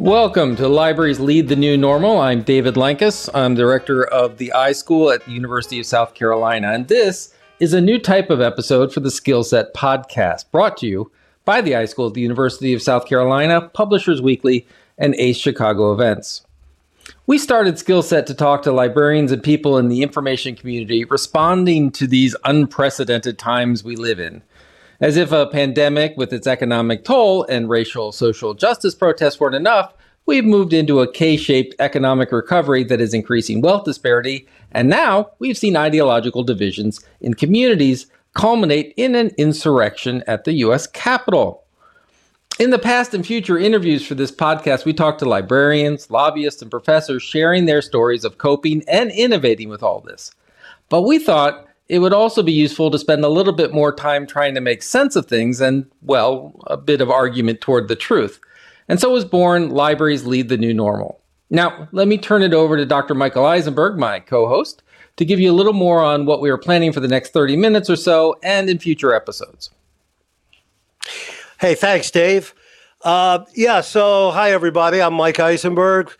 Welcome to Libraries Lead the New Normal. I'm David Lankes. I'm director of the iSchool at the University of South Carolina. And this is a new type of episode for the Skillset podcast, brought to you by the iSchool at the University of South Carolina, Publishers Weekly, and ACE Chicago Events. We started Skillset to talk to librarians and people in the information community responding to these unprecedented times we live in. As if a pandemic with its economic toll and racial social justice protests weren't enough, we've moved into a K shaped economic recovery that is increasing wealth disparity, and now we've seen ideological divisions in communities culminate in an insurrection at the U.S. Capitol. In the past and future interviews for this podcast, we talked to librarians, lobbyists, and professors sharing their stories of coping and innovating with all this. But we thought it would also be useful to spend a little bit more time trying to make sense of things and, well, a bit of argument toward the truth. And so was born Libraries Lead the New Normal. Now, let me turn it over to Dr. Michael Eisenberg, my co host, to give you a little more on what we are planning for the next 30 minutes or so and in future episodes. Hey, thanks, Dave. Uh, yeah, so hi, everybody. I'm Mike Eisenberg.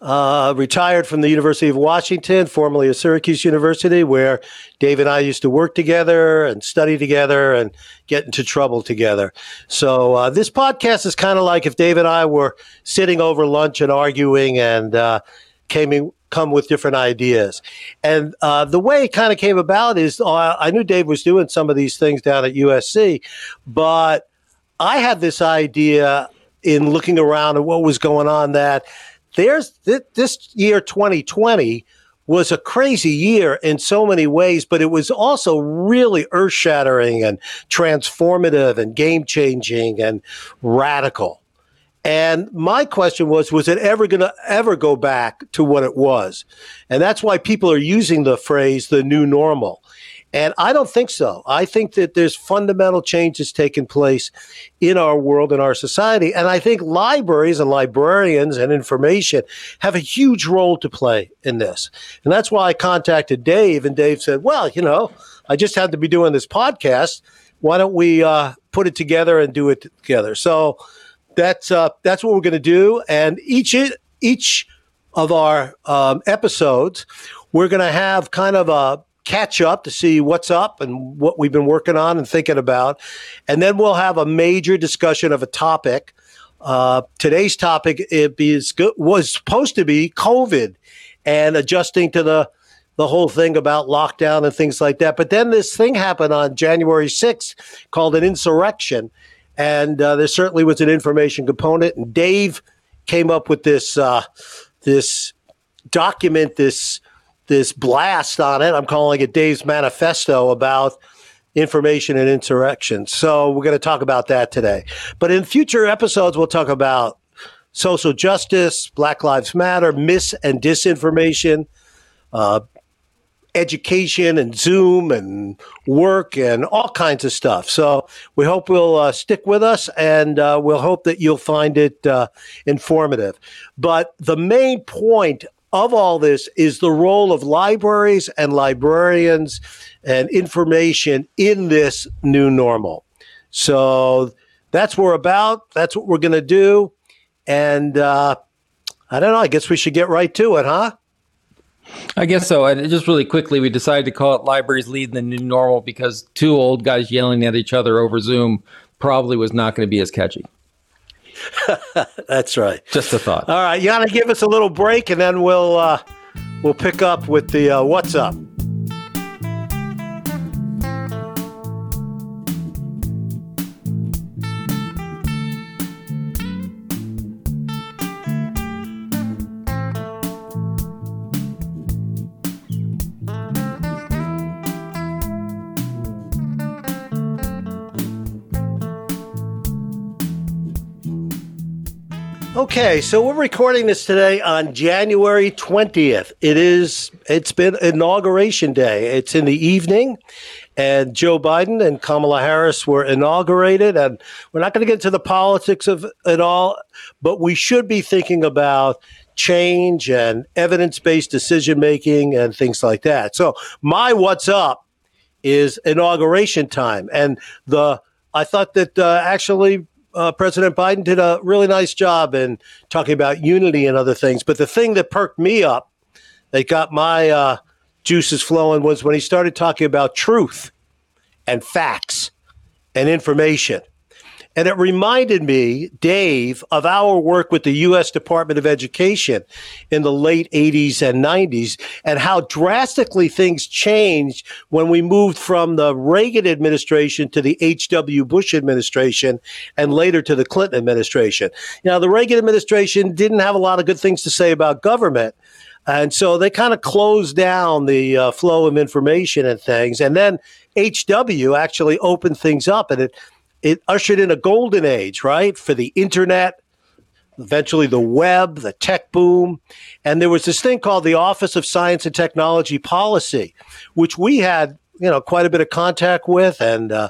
Uh, retired from the University of Washington, formerly of Syracuse University, where Dave and I used to work together and study together and get into trouble together. So uh, this podcast is kind of like if Dave and I were sitting over lunch and arguing and uh, came in, come with different ideas. And uh, the way it kind of came about is uh, I knew Dave was doing some of these things down at USC, but I had this idea in looking around at what was going on that there's th- this year 2020 was a crazy year in so many ways, but it was also really earth shattering and transformative and game changing and radical. And my question was, was it ever going to ever go back to what it was? And that's why people are using the phrase the new normal. And I don't think so. I think that there's fundamental changes taking place in our world and our society. And I think libraries and librarians and information have a huge role to play in this. And that's why I contacted Dave, and Dave said, Well, you know, I just had to be doing this podcast. Why don't we uh, put it together and do it together? So that's uh, that's what we're going to do. And each each of our um, episodes, we're going to have kind of a catch up to see what's up and what we've been working on and thinking about. And then we'll have a major discussion of a topic. Uh, today's topic it is, was supposed to be COVID and adjusting to the the whole thing about lockdown and things like that. But then this thing happened on January 6th called an insurrection. And uh, there certainly was an information component. And Dave came up with this uh, this document, this this blast on it. I'm calling it Dave's Manifesto about information and insurrection. So we're going to talk about that today. But in future episodes, we'll talk about social justice, Black Lives Matter, mis and disinformation, uh, education and Zoom and work and all kinds of stuff. So we hope we'll uh, stick with us and uh, we'll hope that you'll find it uh, informative. But the main point of all this is the role of libraries and librarians and information in this new normal. So that's what we're about. That's what we're going to do. And uh, I don't know. I guess we should get right to it, huh? I guess so. And just really quickly, we decided to call it Libraries Lead the New Normal because two old guys yelling at each other over Zoom probably was not going to be as catchy. That's right. Just a thought. All right, you got to give us a little break, and then we'll uh, we'll pick up with the uh, what's up. Okay, so we're recording this today on January 20th. It is it's been inauguration day. It's in the evening and Joe Biden and Kamala Harris were inaugurated and we're not going to get into the politics of it all, but we should be thinking about change and evidence-based decision making and things like that. So, my what's up is inauguration time and the I thought that uh, actually uh, President Biden did a really nice job in talking about unity and other things. But the thing that perked me up, that got my uh, juices flowing, was when he started talking about truth and facts and information. And it reminded me, Dave, of our work with the U.S. Department of Education in the late 80s and 90s and how drastically things changed when we moved from the Reagan administration to the H.W. Bush administration and later to the Clinton administration. Now, the Reagan administration didn't have a lot of good things to say about government. And so they kind of closed down the uh, flow of information and things. And then HW actually opened things up and it it ushered in a golden age, right, for the internet, eventually the web, the tech boom. And there was this thing called the Office of Science and Technology Policy, which we had you know quite a bit of contact with and uh,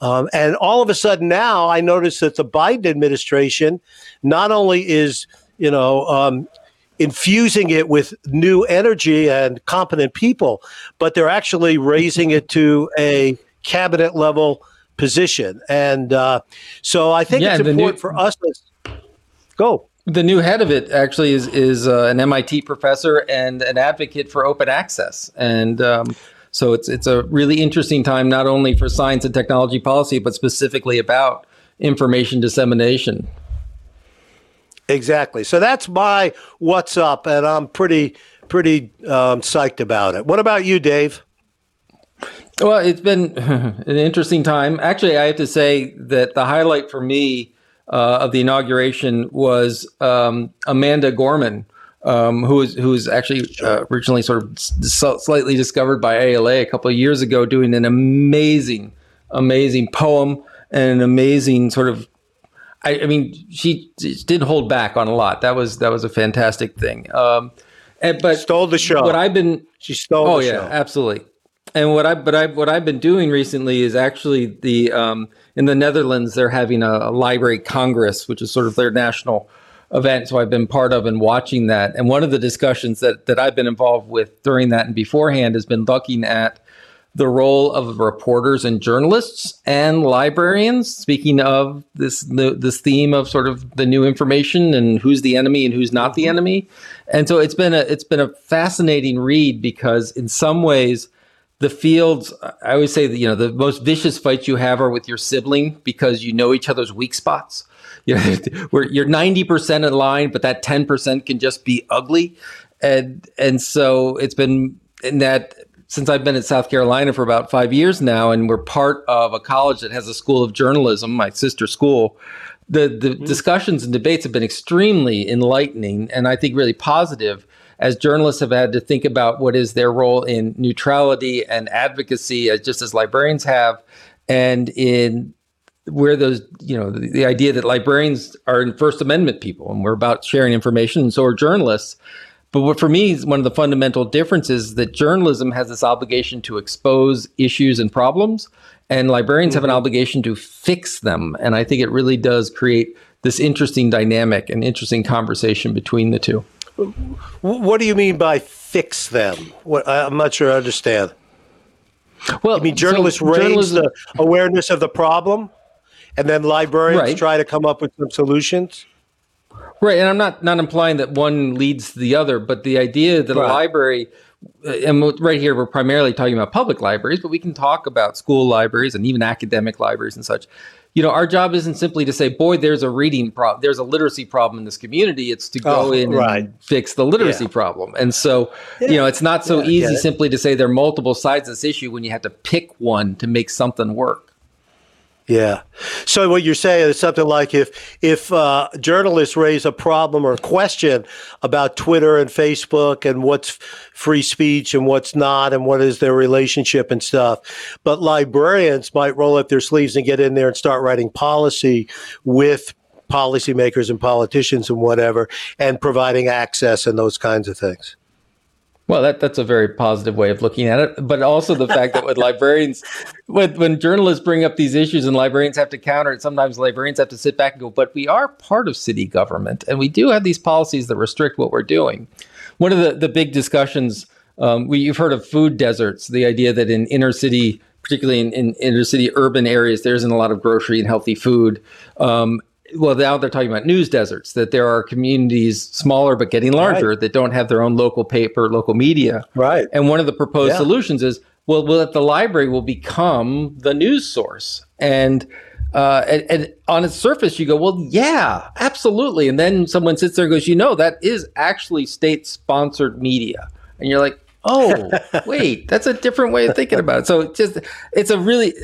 um, and all of a sudden now I notice that the Biden administration not only is you know um, infusing it with new energy and competent people, but they're actually raising it to a cabinet level position. And uh, so I think yeah, it's important new, for us to go. The new head of it actually is is uh, an MIT professor and an advocate for open access, and um, so it's it's a really interesting time not only for science and technology policy, but specifically about information dissemination. Exactly. So that's my what's up, and I'm pretty pretty um, psyched about it. What about you, Dave? Well, it's been an interesting time. Actually, I have to say that the highlight for me uh, of the inauguration was um, Amanda Gorman, um, who was who was actually uh, originally sort of slightly discovered by ALA a couple of years ago, doing an amazing, amazing poem and an amazing sort of. I, I mean, she did hold back on a lot. That was that was a fantastic thing. Um, and, but stole the show. What I've been she stole. Oh yeah, show. absolutely and what I but I what I've been doing recently is actually the um, in the Netherlands they're having a, a, library congress, which is sort of their national event. So I've been part of and watching that. And one of the discussions that that I've been involved with during that and beforehand has been looking at the role of reporters and journalists and librarians. Speaking of this the, this theme of sort of the new information and who's the enemy and who's not the mm-hmm. enemy. And so it's been a it's been a fascinating read because in some ways the fields i always say that you know the most vicious fights you have are with your sibling because you know each other's weak spots. You know, where you're 90% in line but that 10% can just be ugly. And and so it's been in that since I've been in South Carolina for about five years now, and we're part of a college that has a school of journalism, my sister school, the the mm-hmm. discussions and debates have been extremely enlightening and I think really positive as journalists have had to think about what is their role in neutrality and advocacy, as just as librarians have, and in where those, you know, the, the idea that librarians are in First Amendment people and we're about sharing information, and so are journalists. But what for me is one of the fundamental differences that journalism has this obligation to expose issues and problems, and librarians mm-hmm. have an mm-hmm. obligation to fix them. And I think it really does create this interesting dynamic and interesting conversation between the two. What do you mean by fix them? What, I'm not sure I understand. Well, I mean journalists so raise the awareness of the problem, and then librarians right. try to come up with some solutions. Right, and I'm not not implying that one leads the other, but the idea that right. a library, uh, and right here we're primarily talking about public libraries, but we can talk about school libraries and even academic libraries and such you know, our job isn't simply to say, boy, there's a reading problem, there's a literacy problem in this community. It's to go oh, in right. and fix the literacy yeah. problem. And so, yeah. you know, it's not so yeah, easy simply to say there are multiple sides of this issue when you have to pick one to make something work. Yeah. So what you're saying is something like if if uh, journalists raise a problem or question about Twitter and Facebook and what's free speech and what's not and what is their relationship and stuff, but librarians might roll up their sleeves and get in there and start writing policy with policymakers and politicians and whatever and providing access and those kinds of things. Well, that, that's a very positive way of looking at it. But also the fact that with librarians, when, when journalists bring up these issues and librarians have to counter it, sometimes librarians have to sit back and go, but we are part of city government and we do have these policies that restrict what we're doing. One of the, the big discussions, um, we, you've heard of food deserts, the idea that in inner city, particularly in, in inner city urban areas, there isn't a lot of grocery and healthy food. Um, well, now they're talking about news deserts, that there are communities smaller but getting larger Right. that don't have their own local paper, local media. Right. And one of the proposed Yeah. solutions is, well, that the library will become the news source. And, uh, and, and on its surface, you go, well, yeah, absolutely. And then someone sits there and goes, you know, that is actually state sponsored media. And you're like, oh, wait, that's a different way of thinking about it. So just, it's a really,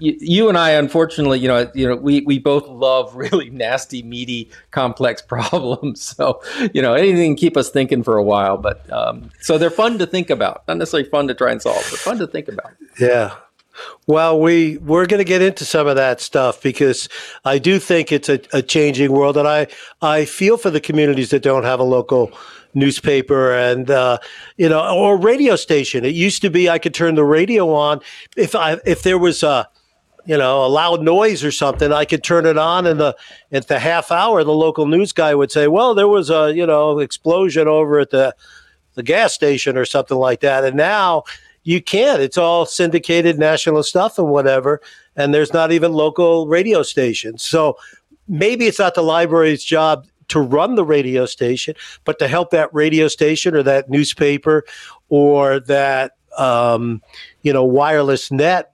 you, you and I, unfortunately, you know, you know, we, we both love really nasty, meaty, complex problems. So, you know, anything keep us thinking for a while. But um, so they're fun to think about, not necessarily fun to try and solve, but fun to think about. Yeah. Well, we we're going to get into some of that stuff because I do think it's a, a changing world, and I I feel for the communities that don't have a local newspaper and uh, you know or radio station. It used to be I could turn the radio on. If I if there was a you know a loud noise or something I could turn it on and the at the half hour the local news guy would say well there was a you know explosion over at the the gas station or something like that. And now you can't. It's all syndicated national stuff and whatever and there's not even local radio stations. So maybe it's not the library's job to run the radio station but to help that radio station or that newspaper or that um, you know wireless net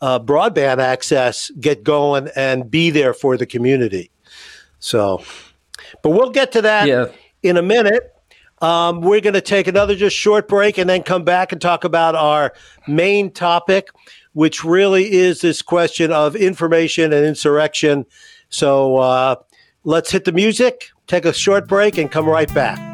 uh, broadband access get going and be there for the community. So, but we'll get to that Yeah. in a minute. Um, we're going to take another just short break and then come back and talk about our main topic, which really is this question of information and insurrection. So uh, let's hit the music, take a short break, and come right back.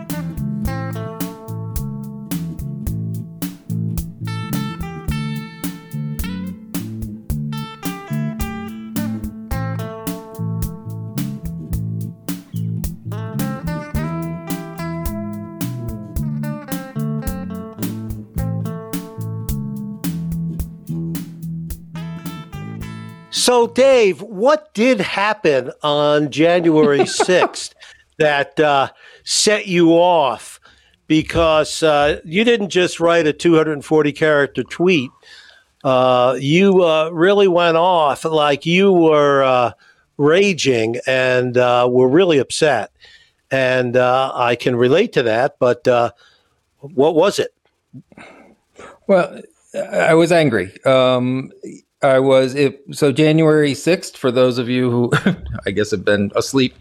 So, Dave, what did happen on January 6th that uh, set you off? Because uh, you didn't just write a 240 character tweet, uh, you uh, really went off like you were uh, raging and uh, were really upset. And I can relate to that, but what was it? Well, I was angry. Um, I was it, so January sixth. For those of you who, I guess, have been asleep,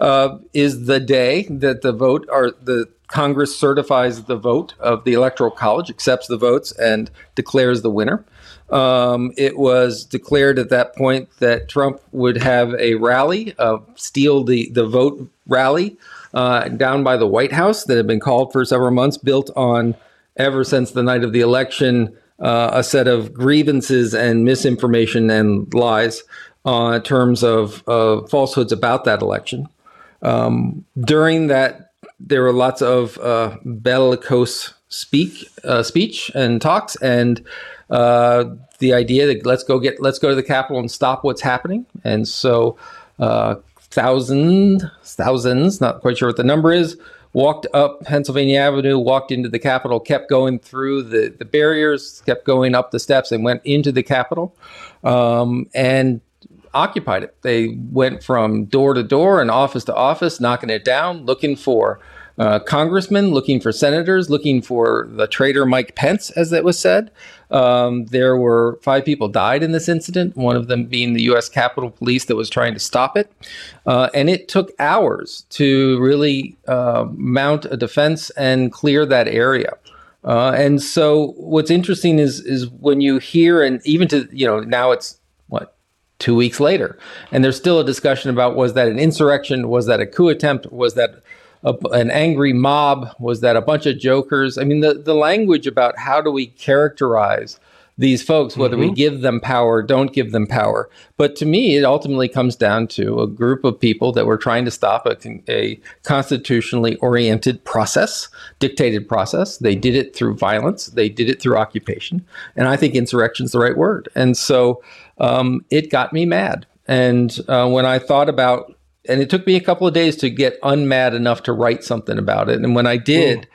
uh, is the day that the vote or the Congress certifies the vote of the Electoral College, accepts the votes, and declares the winner. Um, it was declared at that point that Trump would have a rally, uh, steal the the vote rally uh, down by the White House that had been called for several months, built on ever since the night of the election, uh, a set of grievances and misinformation and lies uh, in terms of uh, falsehoods about that election. Um, during that, there were lots of uh, bellicose speak uh, speech and talks, and uh, the idea that let's go get let's go to the Capitol and stop what's happening. And so, thousands, thousands, not quite sure what the number is, walked up Pennsylvania Avenue, walked into the Capitol, kept going through the, the barriers, kept going up the steps, and went into the Capitol um, and occupied it. They went from door to door and office to office, knocking it down, looking for uh, congressmen, looking for senators, looking for the traitor Mike Pence, as it was said. Um, there were five people died in this incident, one of them being the U.S. Capitol Police that was trying to stop it. Uh, and it took hours to really uh, mount a defense and clear that area. Uh, and so, what's interesting is is when you hear, and even to you know now it's what two weeks later, and there's still a discussion about was that an insurrection, was that a coup attempt, was that a, an angry mob, was that a bunch of jokers? I mean, the the language about how do we characterize these folks, whether we give them power, don't give them power. But to me, it ultimately comes down to a group of people that were trying to stop a, a constitutionally oriented process, dictated process. They did it through violence, they did it through occupation. And I think insurrection is the right word. And so um, it got me mad. And uh, when I thought about and it took me a couple of days to get unmad enough to write something about it. And when I did,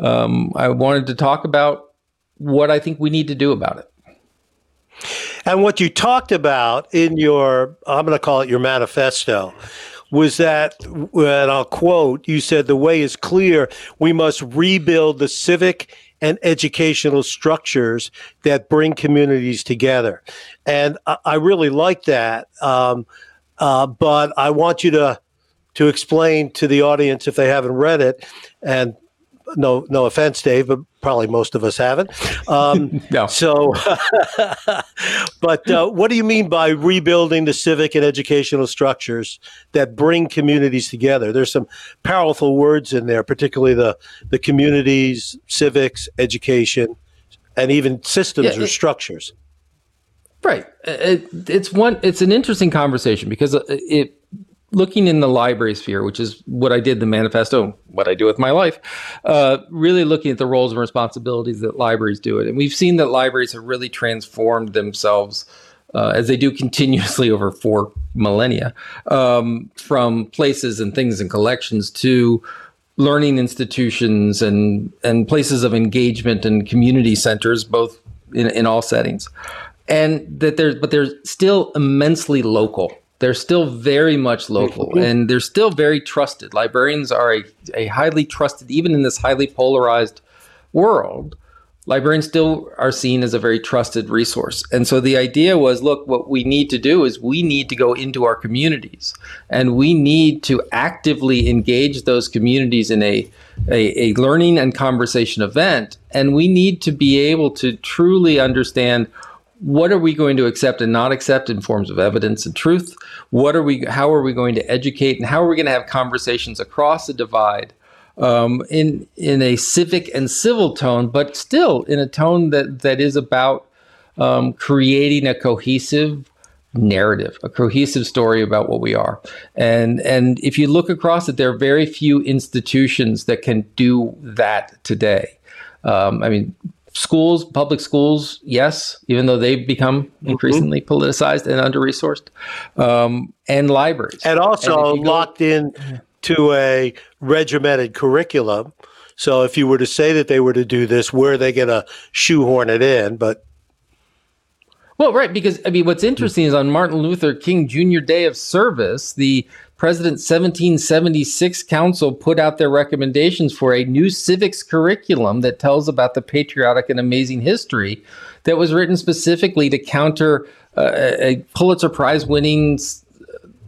um, I wanted to talk about what I think we need to do about it. And what you talked about in your, I'm going to call it your manifesto, was that, and I'll quote, you said, the way is clear. We must rebuild the civic and educational structures that bring communities together. And I, I really like that. Um, uh, but I want you to to explain to the audience if they haven't read it, and no no offense, Dave, but probably most of us haven't. Um, no. So, but uh, what do you mean by rebuilding the civic and educational structures that bring communities together? There's some powerful words in there, particularly the the communities, civics, education, and even systems yeah, or structures. Right. It, it's one. It's an interesting conversation because it looking in the library sphere, which is what I did the manifesto, what I do with my life, uh, really looking at the roles and responsibilities that libraries do it. And we've seen that libraries have really transformed themselves uh, as they do continuously over four millennia um, from places and things and collections to learning institutions and, and places of engagement and community centers, both in, in all settings. And that there's, but they're still immensely local they're still very much local mm-hmm. and they're still very trusted. Librarians are a, a highly trusted, even in this highly polarized world, librarians still are seen as a very trusted resource. And so the idea was look, what we need to do is we need to go into our communities and we need to actively engage those communities in a, a, a learning and conversation event. And we need to be able to truly understand what are we going to accept and not accept in forms of evidence and truth? What are we? How are we going to educate, and how are we going to have conversations across the divide um, in in a civic and civil tone, but still in a tone that that is about um, creating a cohesive narrative, a cohesive story about what we are. And and if you look across it, there are very few institutions that can do that today. Um, I mean, schools, public schools, yes, even though they've become mm-hmm. increasingly mm-hmm. politicized and under resourced, um, and libraries. And also and locked go, in to a regimented curriculum. So if you were to say that they were to do this, where are they going to shoehorn it in? But well, right, because I mean, what's interesting is on Martin Luther King Jr. Day of Service, the President's 1776 Council put out their recommendations for a new civics curriculum that tells about the patriotic and amazing history that was written specifically to counter uh, a Pulitzer Prize winning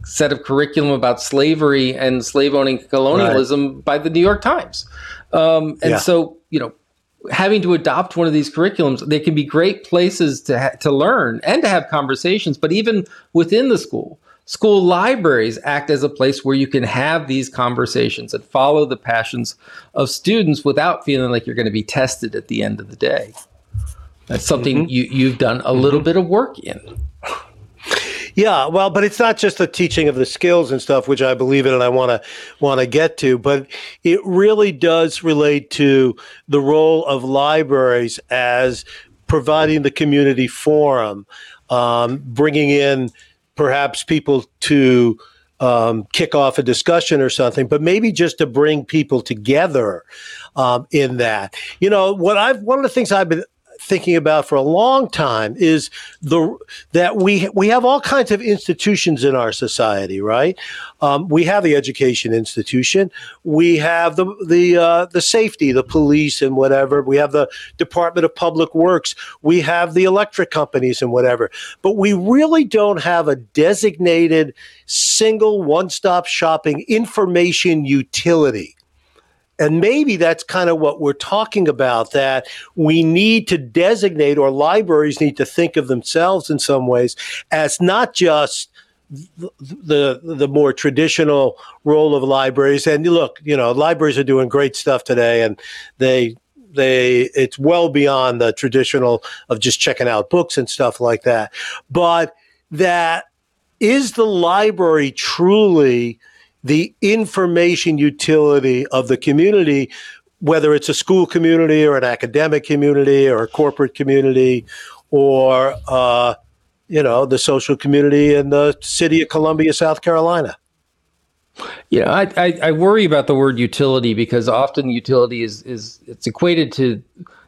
set of curriculum about slavery and slave owning colonialism right. by the New York Times. Um, and yeah. so, you know, having to adopt one of these curriculums, they can be great places to ha- to learn and to have conversations. But even within the school, School libraries act as a place where you can have these conversations and follow the passions of students without feeling like you're going to be tested at the end of the day. That's something mm-hmm. you, you've done a little mm-hmm. bit of work in. Yeah, well, but it's not just the teaching of the skills and stuff, which I believe in and I want to want to get to, but it really does relate to the role of libraries as providing the community forum, um, bringing in perhaps people to um, kick off a discussion or something, but maybe just to bring people together um, in that. You know, what I've one of the things I've been thinking about for a long time is the that we we have all kinds of institutions in our society, right? Um, we have the education institution, we have the the uh, the safety, the police, and whatever. We have the Department of Public Works, we have the electric companies and whatever. But we really don't have a designated single one-stop shopping information utility and maybe that's kind of what we're talking about that we need to designate, or libraries need to think of themselves in some ways as not just the, the more traditional role of libraries. And look, you know, libraries are doing great stuff today, and they they it's well beyond the traditional of just checking out books and stuff like that. But that is the library truly the information utility of the community, whether it's a school community or an academic community or a corporate community or, uh, you know, the social community in the city of Columbia, South Carolina. Yeah, I, I, I worry about the word utility because often utility is, is it's equated to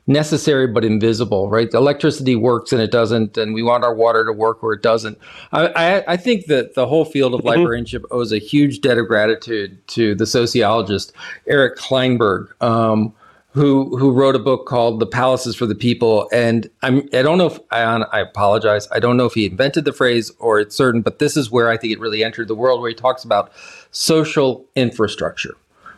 necessary but invisible, right? The electricity works and it doesn't, and we want our water to work or it doesn't. I, I, I think that the whole field of mm-hmm. librarianship owes a huge debt of gratitude to the sociologist Eric Klinenberg. Um, who who wrote a book called The Palaces for the People. And I'm I don't know if I I apologize. I don't know if he invented the phrase or it's certain, but this is where I think it really entered the world where he talks about social infrastructure.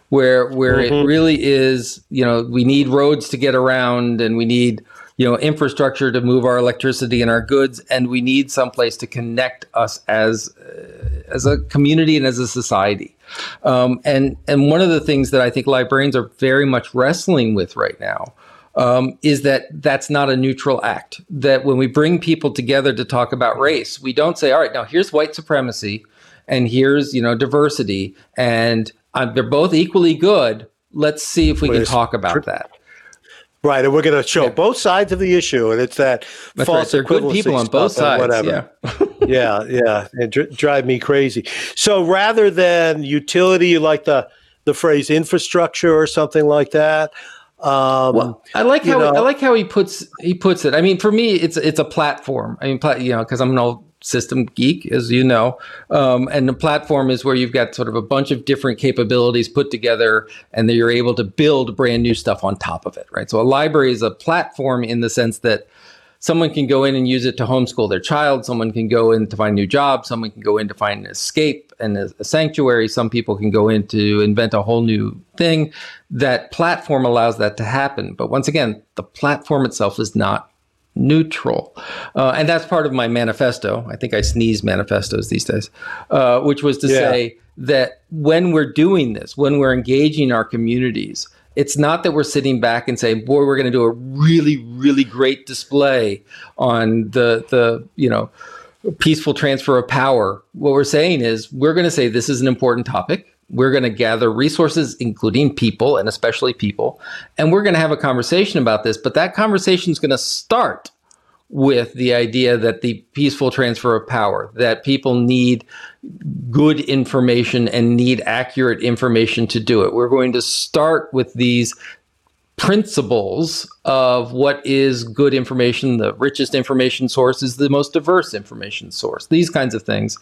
Where where mm-hmm. it really is, you know, we need roads to get around and we need you know infrastructure to move our electricity and our goods and we need someplace to connect us as uh, as a community and as a society um, and and one of the things that i think librarians are very much wrestling with right now um, is that that's not a neutral act that when we bring people together to talk about race we don't say all right now here's white supremacy and here's you know diversity and uh, they're both equally good let's see if we can talk about that Right, and we're going to show yeah. both sides of the issue, and it's that That's false right. good people on both sides. Whatever. Yeah, yeah, yeah. It dr- drive me crazy. So rather than utility, you like the the phrase infrastructure or something like that. Um, well, I like how know, I like how he puts he puts it. I mean, for me, it's it's a platform. I mean, you know, because I'm an old system geek, as you know. Um, and the platform is where you've got sort of a bunch of different capabilities put together, and then you're able to build brand new stuff on top of it, right? So a library is a platform in the sense that someone can go in and use it to homeschool their child. Someone can go in to find new job. Someone can go in to find an escape and a, a sanctuary. Some people can go in to invent a whole new thing. That platform allows that to happen. But once again, the platform itself is not neutral. Uh, and that's part of my manifesto. I think I sneeze manifestos these days, uh, which was to yeah. say that when we're doing this, when we're engaging our communities, it's not that we're sitting back and saying, boy, we're going to do a really, really great display on the, the, you know, peaceful transfer of power. What we're saying is we're going to say this is an important topic. We're going to gather resources, including people and especially people, and we're going to have a conversation about this. But that conversation is going to start with the idea that the peaceful transfer of power, that people need good information and need accurate information to do it. We're going to start with these principles of what is good information. The richest information source is the most diverse information source. These kinds of things,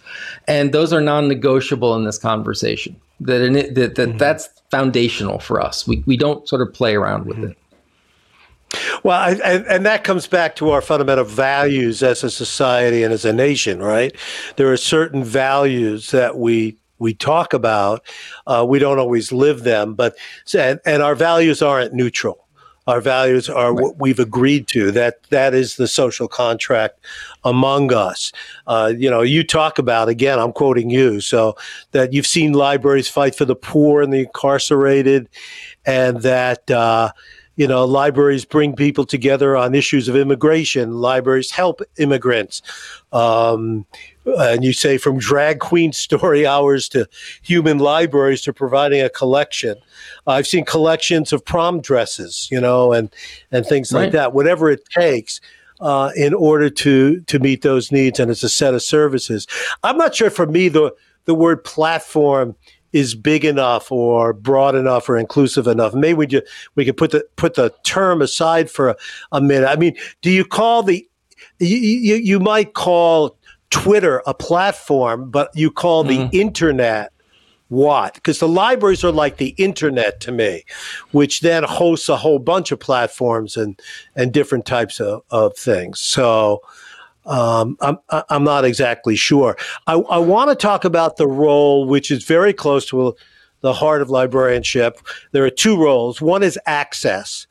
and those are non-negotiable in this conversation. That in it, that, that mm-hmm. that's foundational for us. We we don't sort of play around with mm-hmm. it. Well, I, and, and, that comes back to our fundamental values as a society and as a nation, right? There are certain values that we we talk about. Uh, we don't always live them, but and, and our values aren't neutral. Our values are right. what we've agreed to. That that is the social contract among us. Uh, you know, you talk about again. I'm quoting you. So that you've seen libraries fight for the poor and the incarcerated, and that. Uh, you know, libraries bring people together on issues of immigration. Libraries help immigrants. Um, and you say from drag queen story hours to human libraries to providing a collection. I've seen collections of prom dresses, you know, and and things right. like that. Whatever it takes. Uh, in order to to meet those needs, and it's a set of services. I'm not sure for me the the word platform is big enough or broad enough or inclusive enough. Maybe we just we could put the put the term aside for a, a minute. I mean, do you call the you, you, you might call Twitter a platform, but you call the mm-hmm. internet what? Because the libraries are like the internet to me, which then hosts a whole bunch of platforms and and different types of, of things. So um, I'm I'm not exactly sure. I, I want to talk about the role, which is very close to the heart of librarianship. There are two roles. One is access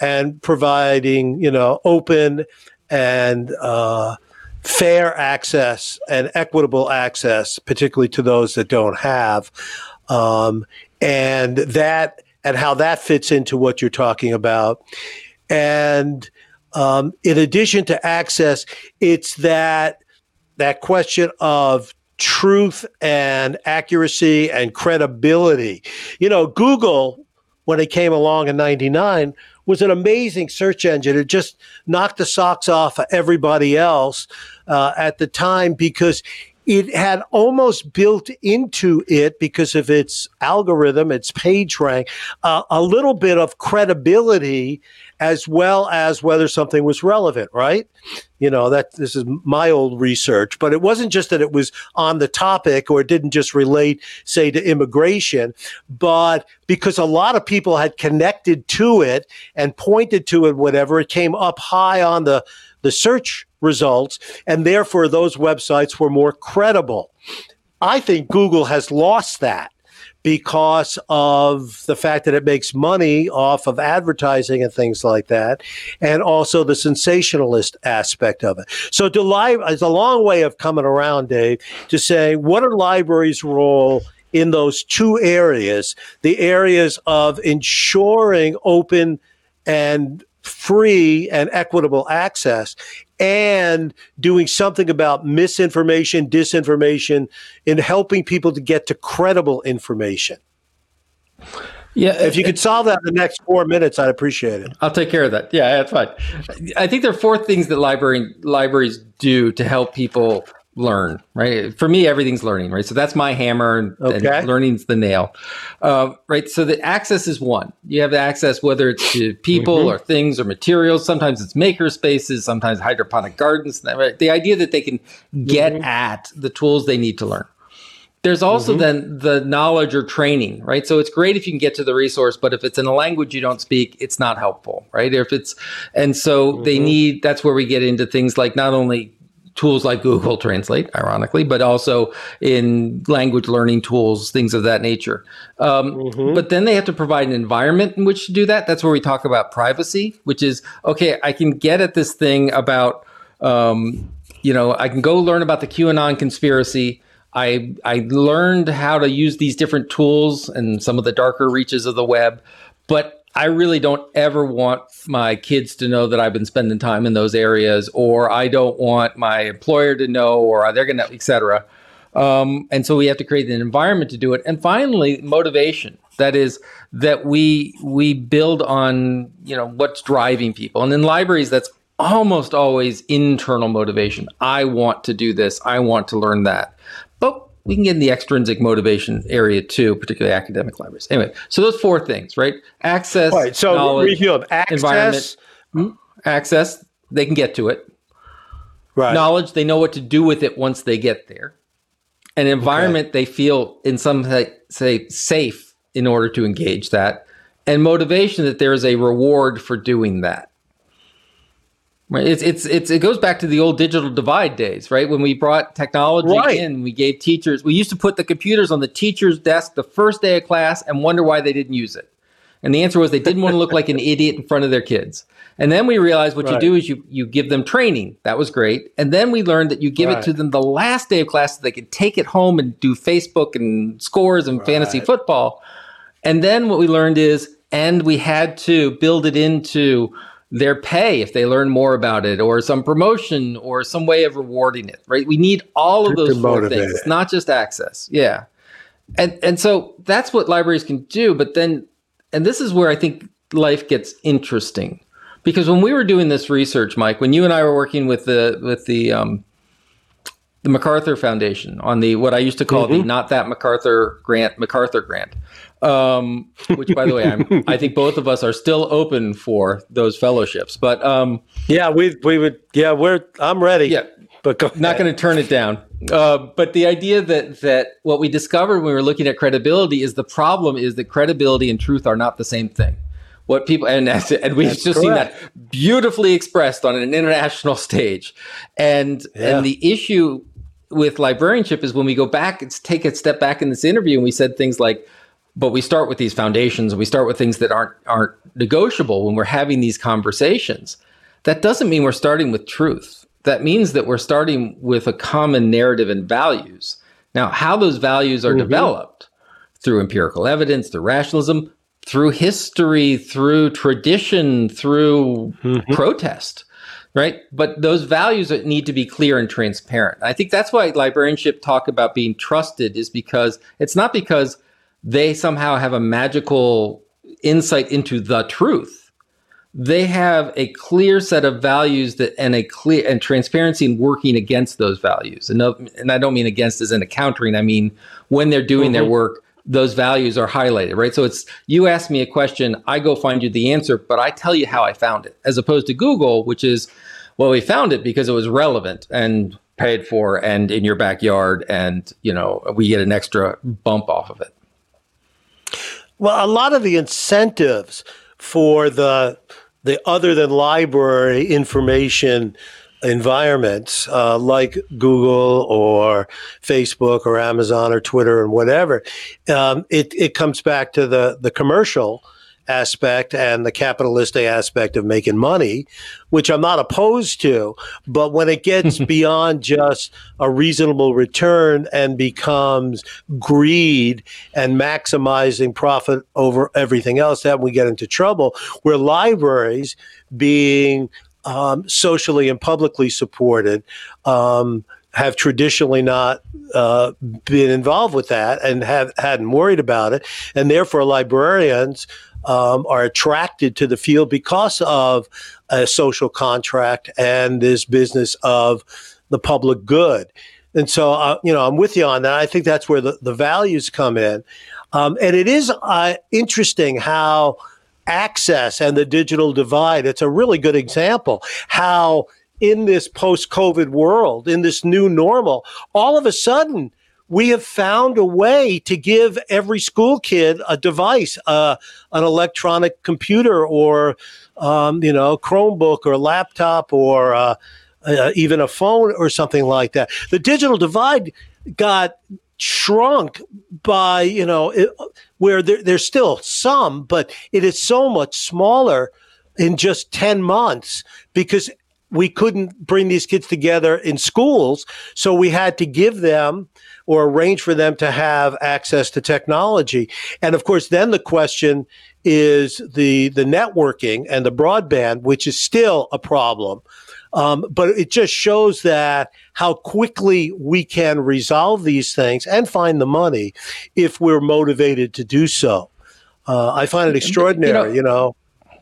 and providing, you know, open and uh, fair access and equitable access, particularly to those that don't have, um, and that and how that fits into what you're talking about, and um, in addition to access, it's that that question of truth and accuracy and credibility. You know, Google, when it came along in 99, was an amazing search engine. It just knocked the socks off of everybody else uh, at the time because it had almost built into it because of its algorithm, its page rank, uh, a little bit of credibility as well as whether something was relevant, right? You know, that this is my old research, but it wasn't just that it was on the topic or it didn't just relate, say, to immigration, but because a lot of people had connected to it and pointed to it, whatever, it came up high on the, the search results, and therefore those websites were more credible. I think Google has lost that because of the fact that it makes money off of advertising and things like that, and also the sensationalist aspect of it. So, to live, it's a long way of coming around, Dave, to say what are libraries' role in those two areas the areas of ensuring open and free and equitable access and doing something about misinformation, disinformation, and helping people to get to credible information. Yeah, if you could solve that in the next four minutes, I'd appreciate it. I'll take care of that. Yeah, that's fine. I think there are four things that library libraries do to help people learn, right? For me, everything's learning, right? So that's my hammer, and, okay. and learning's the nail, uh, right? So the access is one. You have access whether it's to people mm-hmm. or things or materials. Sometimes it's maker spaces, sometimes hydroponic gardens. Right? The idea that they can get mm-hmm. at the tools they need to learn. There's also mm-hmm. then the knowledge or training, right? So it's great if you can get to the resource, but if it's in a language you don't speak, it's not helpful, right? If it's, and so they mm-hmm. need, that's where we get into things like not only tools like Google Translate, ironically, but also in language learning tools, things of that nature. Um, mm-hmm. But then they have to provide an environment in which to do that. That's where we talk about privacy, which is okay, I can get at this thing about, um, you know, I can go learn about the QAnon conspiracy. I, I learned how to use these different tools and some of the darker reaches of the web, but I really don't ever want my kids to know that I've been spending time in those areas, or I don't want my employer to know, or they're going to, et cetera. Um, and so we have to create an environment to do it. And finally, motivation. That is that we we build on you know what's driving people. And in libraries, that's almost always internal motivation. I want to do this. I want to learn that. But we can get in the extrinsic motivation area too, particularly academic libraries. Anyway, so those four things, right? Access, right. So knowledge, access, environment, hmm? access. They can get to it. Right. Knowledge, they know what to do with it once they get there. An environment, okay. they feel in some say safe in order to engage that, and motivation that there is a reward for doing that. It's, it's it's it goes back to the old digital divide days, right? When we brought technology right. in, we gave teachers. We used to put the computers on the teacher's desk the first day of class and wonder why they didn't use it. And the answer was they didn't want to look like an idiot in front of their kids. And then we realized what right. you do is you you give them training. That was great. And then we learned that you give right. it to them the last day of class so they could take it home and do Facebook and scores and fantasy football. And then what we learned is, and we had to build it into their pay if they learn more about it or some promotion or some way of rewarding it right? We need all of those four things. not just access. Yeah. And and so that's what libraries can do but then and this is where i think life gets interesting. Because when we were doing this research mike when you and i were working with the with the um, the macarthur foundation on the what i used to call mm-hmm. the not that macarthur grant macarthur grant um, which by the way, I'm, I think both of us are still open for those fellowships. But um, yeah, we we would yeah we're I'm ready. Yeah, but go not going to turn it down. Uh, but the idea that that what we discovered when we were looking at credibility is the problem is that credibility and truth are not the same thing. What people and and we've That's just correct. seen that beautifully expressed on an international stage, and yeah. and the issue with librarianship is when we go back, it's take a step back in this interview and we said things like but we start with these foundations and we start with things that aren't aren't negotiable when we're having these conversations. That doesn't mean we're starting with truth. That means that we're starting with a common narrative and values. Now how those values are mm-hmm. developed through empirical evidence through rationalism through history through tradition through mm-hmm. protest right? But those values need to be clear and transparent. I think that's why librarianship talk about being trusted is because it's not because they somehow have a magical insight into the truth. they have a clear set of values that and a clear and transparency in working against those values. And, and I don't mean against as in a countering. I mean when they're doing mm-hmm. their work, those values are highlighted, right? So it's you ask me a question, I go find you the answer, but I tell you how I found it, as opposed to Google, which is, well, we found it because it was relevant and paid for and in your backyard, and you know we get an extra bump off of it. Well, a lot of the incentives for the the other than library information environments uh, like Google or Facebook or Amazon or Twitter and whatever, um, it, it comes back to the, the commercial aspect and the capitalistic aspect of making money, which I'm not opposed to. But when it gets beyond just a reasonable return and becomes greed and maximizing profit over everything else, then we get into trouble. Where libraries being um, socially and publicly supported um, have traditionally not uh, been involved with that and have hadn't worried about it, and therefore librarians um, are attracted to the field because of a social contract and this business of the public good. And so, uh, you know, I'm with you on that. I think that's where the, the values come in. Um, and it is uh, interesting how access and the digital divide, it's a really good example how in this post COVID world, in this new normal, all of a sudden, we have found a way to give every school kid a device, uh, an electronic computer, or um, you know, Chromebook or a laptop, or uh, uh, even a phone or something like that. The digital divide got shrunk by you know it, where there, there's still some, but it is so much smaller in just 10 months because we couldn't bring these kids together in schools. So we had to give them or arrange for them to have access to technology. And of course, then the question is the, the networking and the broadband, which is still a problem. Um, but it just shows that how quickly we can resolve these things and find the money if we're motivated to do so. Uh, I find it extraordinary, you know. You know.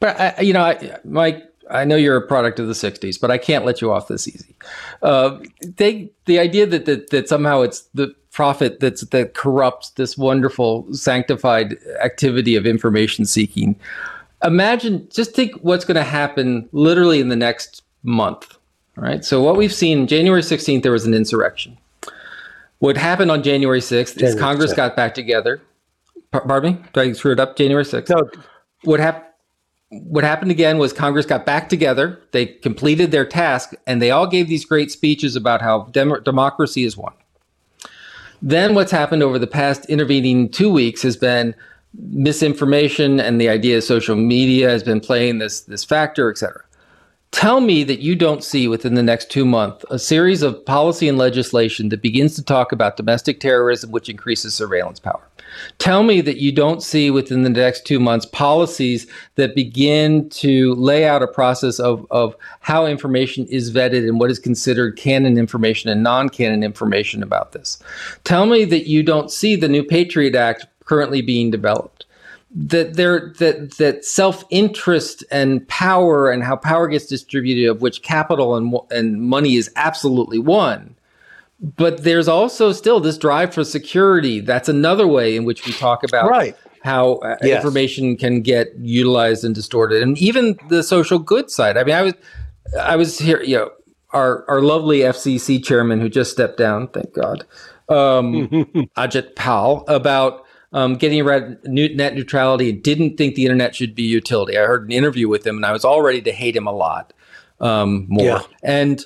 But I, you know, I, Mike, I know you're a product of the '60s, but I can't let you off this easy. Uh, they, the idea that, that that somehow it's the profit that's that corrupts this wonderful sanctified activity of information seeking. Imagine, just think what's going to happen literally in the next month. All right. So what we've seen, January 16th, there was an insurrection. What happened on January 6th January is Congress 6th. got back together. pardon me? Did I screw it up? January 6th. No. What happened? What happened again was Congress got back together. They completed their task, and they all gave these great speeches about how dem- democracy is won. Then, what's happened over the past intervening two weeks has been misinformation, and the idea of social media has been playing this this factor, et cetera. Tell me that you don't see within the next two months a series of policy and legislation that begins to talk about domestic terrorism, which increases surveillance power. Tell me that you don't see within the next two months policies that begin to lay out a process of, of how information is vetted and what is considered canon information and non canon information about this. Tell me that you don't see the new Patriot Act currently being developed that there that that self-interest and power and how power gets distributed of which capital and and money is absolutely one but there's also still this drive for security that's another way in which we talk about right how uh, yes. information can get utilized and distorted and even the social good side i mean i was i was here you know our our lovely fcc chairman who just stepped down thank god um ajit pai about um, getting rid net neutrality and didn't think the internet should be utility. I heard an interview with him and I was all ready to hate him a lot um, more. Yeah. And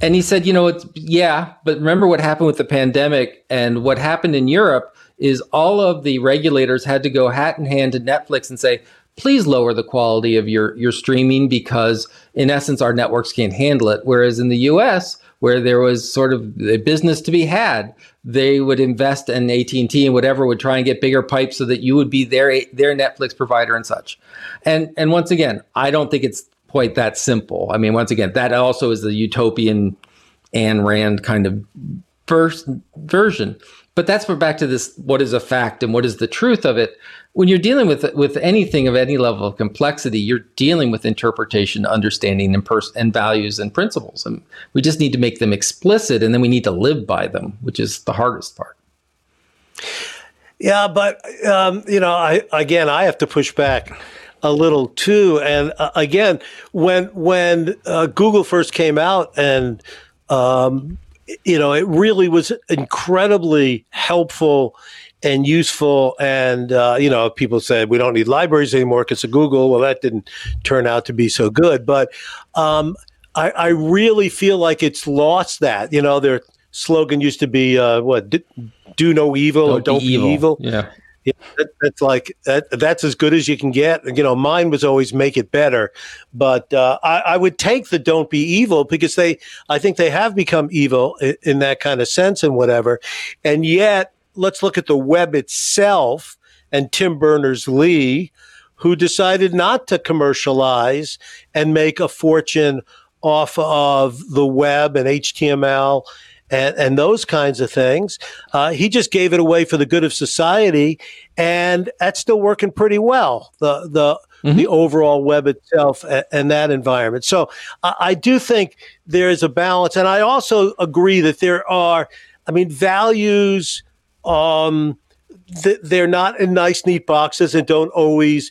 and he said, you know, it's yeah, but remember what happened with the pandemic and what happened in Europe is all of the regulators had to go hat in hand to Netflix and say, please lower the quality of your your streaming because in essence our networks can't handle it. Whereas in the US, where there was sort of a business to be had, they would invest in AT&T and whatever would try and get bigger pipes so that you would be their their Netflix provider and such. And and once again, I don't think it's quite that simple. I mean, once again, that also is the utopian Ayn Rand kind of first version. But that's where back to this: what is a fact and what is the truth of it? When you're dealing with with anything of any level of complexity, you're dealing with interpretation, understanding, and pers- and values and principles, and we just need to make them explicit, and then we need to live by them, which is the hardest part. Yeah, but um, you know, I again, I have to push back a little too. And uh, again, when when uh, Google first came out, and um, you know, it really was incredibly helpful and useful. And uh, you know, people said we don't need libraries anymore because of Google. Well, that didn't turn out to be so good, but. Um, I, I really feel like it's lost that. You know, their slogan used to be uh, what do no evil don't or don't be evil. Be evil. Yeah. Yeah, that, that's like that, that's as good as you can get. You know, mine was always make it better, but uh, I, I, would take the don't be evil because they, I think they have become evil in, in that kind of sense and whatever. And yet, let's look at the web itself and Tim Berners Lee, who decided not to commercialize and make a fortune off of the web and HTML and, and those kinds of things. Uh, he just gave it away for the good of society, and that's still working pretty well. The the mm-hmm. the overall web itself and, and that environment. So I, I do think there is a balance, and I also agree that there are. I mean, values. Um, th- they're not in nice, neat boxes and don't always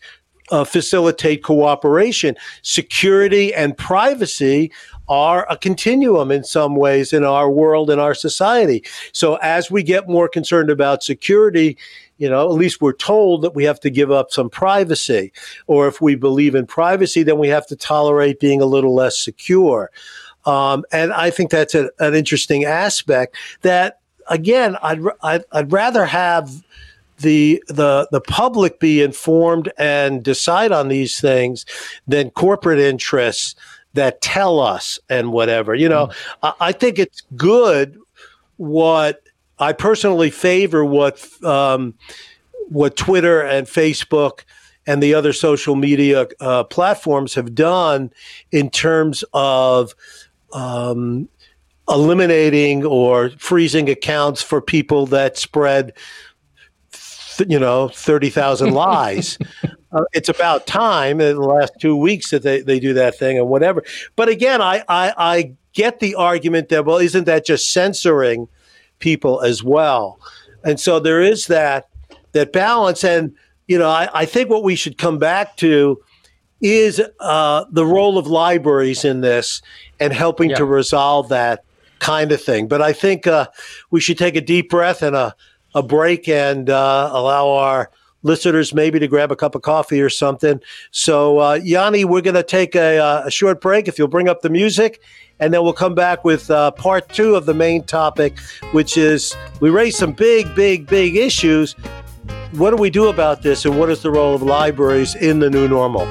uh, facilitate cooperation. Security and privacy are a continuum in some ways in our world and our society. So as we get more concerned about security, you know, at least we're told that we have to give up some privacy. Or if we believe in privacy, then we have to tolerate being a little less secure. Um, and I think that's a, an interesting aspect that, again, I'd, I'd, I'd rather have the the the public be informed and decide on these things than corporate interests that tell us and whatever. You know, mm. I, I, think it's good what I personally favor what um, what Twitter and Facebook and the other social media uh, platforms have done in terms of um, eliminating or freezing accounts for people that spread you know, 30,000 lies. Uh, it's about time in the last two weeks that they, they do that thing and whatever. But again, I, I, I get the argument that, well, isn't that just censoring people as well? And so there is that, that balance. And, you know, I, I think what we should come back to is uh, the role of libraries in this and helping yeah. to resolve that kind of thing. But I think uh, we should take a deep breath and a a break and uh, allow our listeners maybe to grab a cup of coffee or something. So, uh, Yanni, we're going to take a, uh, a, short break. If you'll bring up the music, and then we'll come back with uh, part two of the main topic, which is we raised some big, big, big issues. What do we do about this, and what is the role of libraries in the new normal?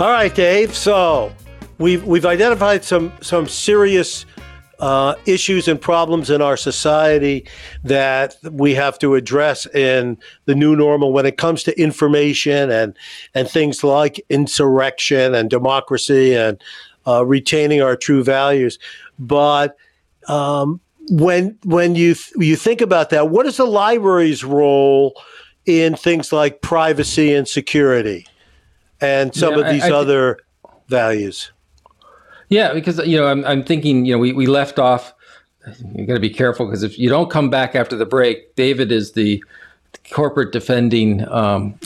All right, Dave. So we've we've identified some some serious uh, issues and problems in our society that we have to address in the new normal when it comes to information and and things like insurrection and democracy and uh, retaining our true values. But um, when when you th- you think about that, what is the library's role in things like privacy and security? And some of these I, I other th- values. Yeah, because you know, I'm I'm thinking, you know, we, we left off. You got to be careful because if you don't come back after the break, David is the corporate defending um,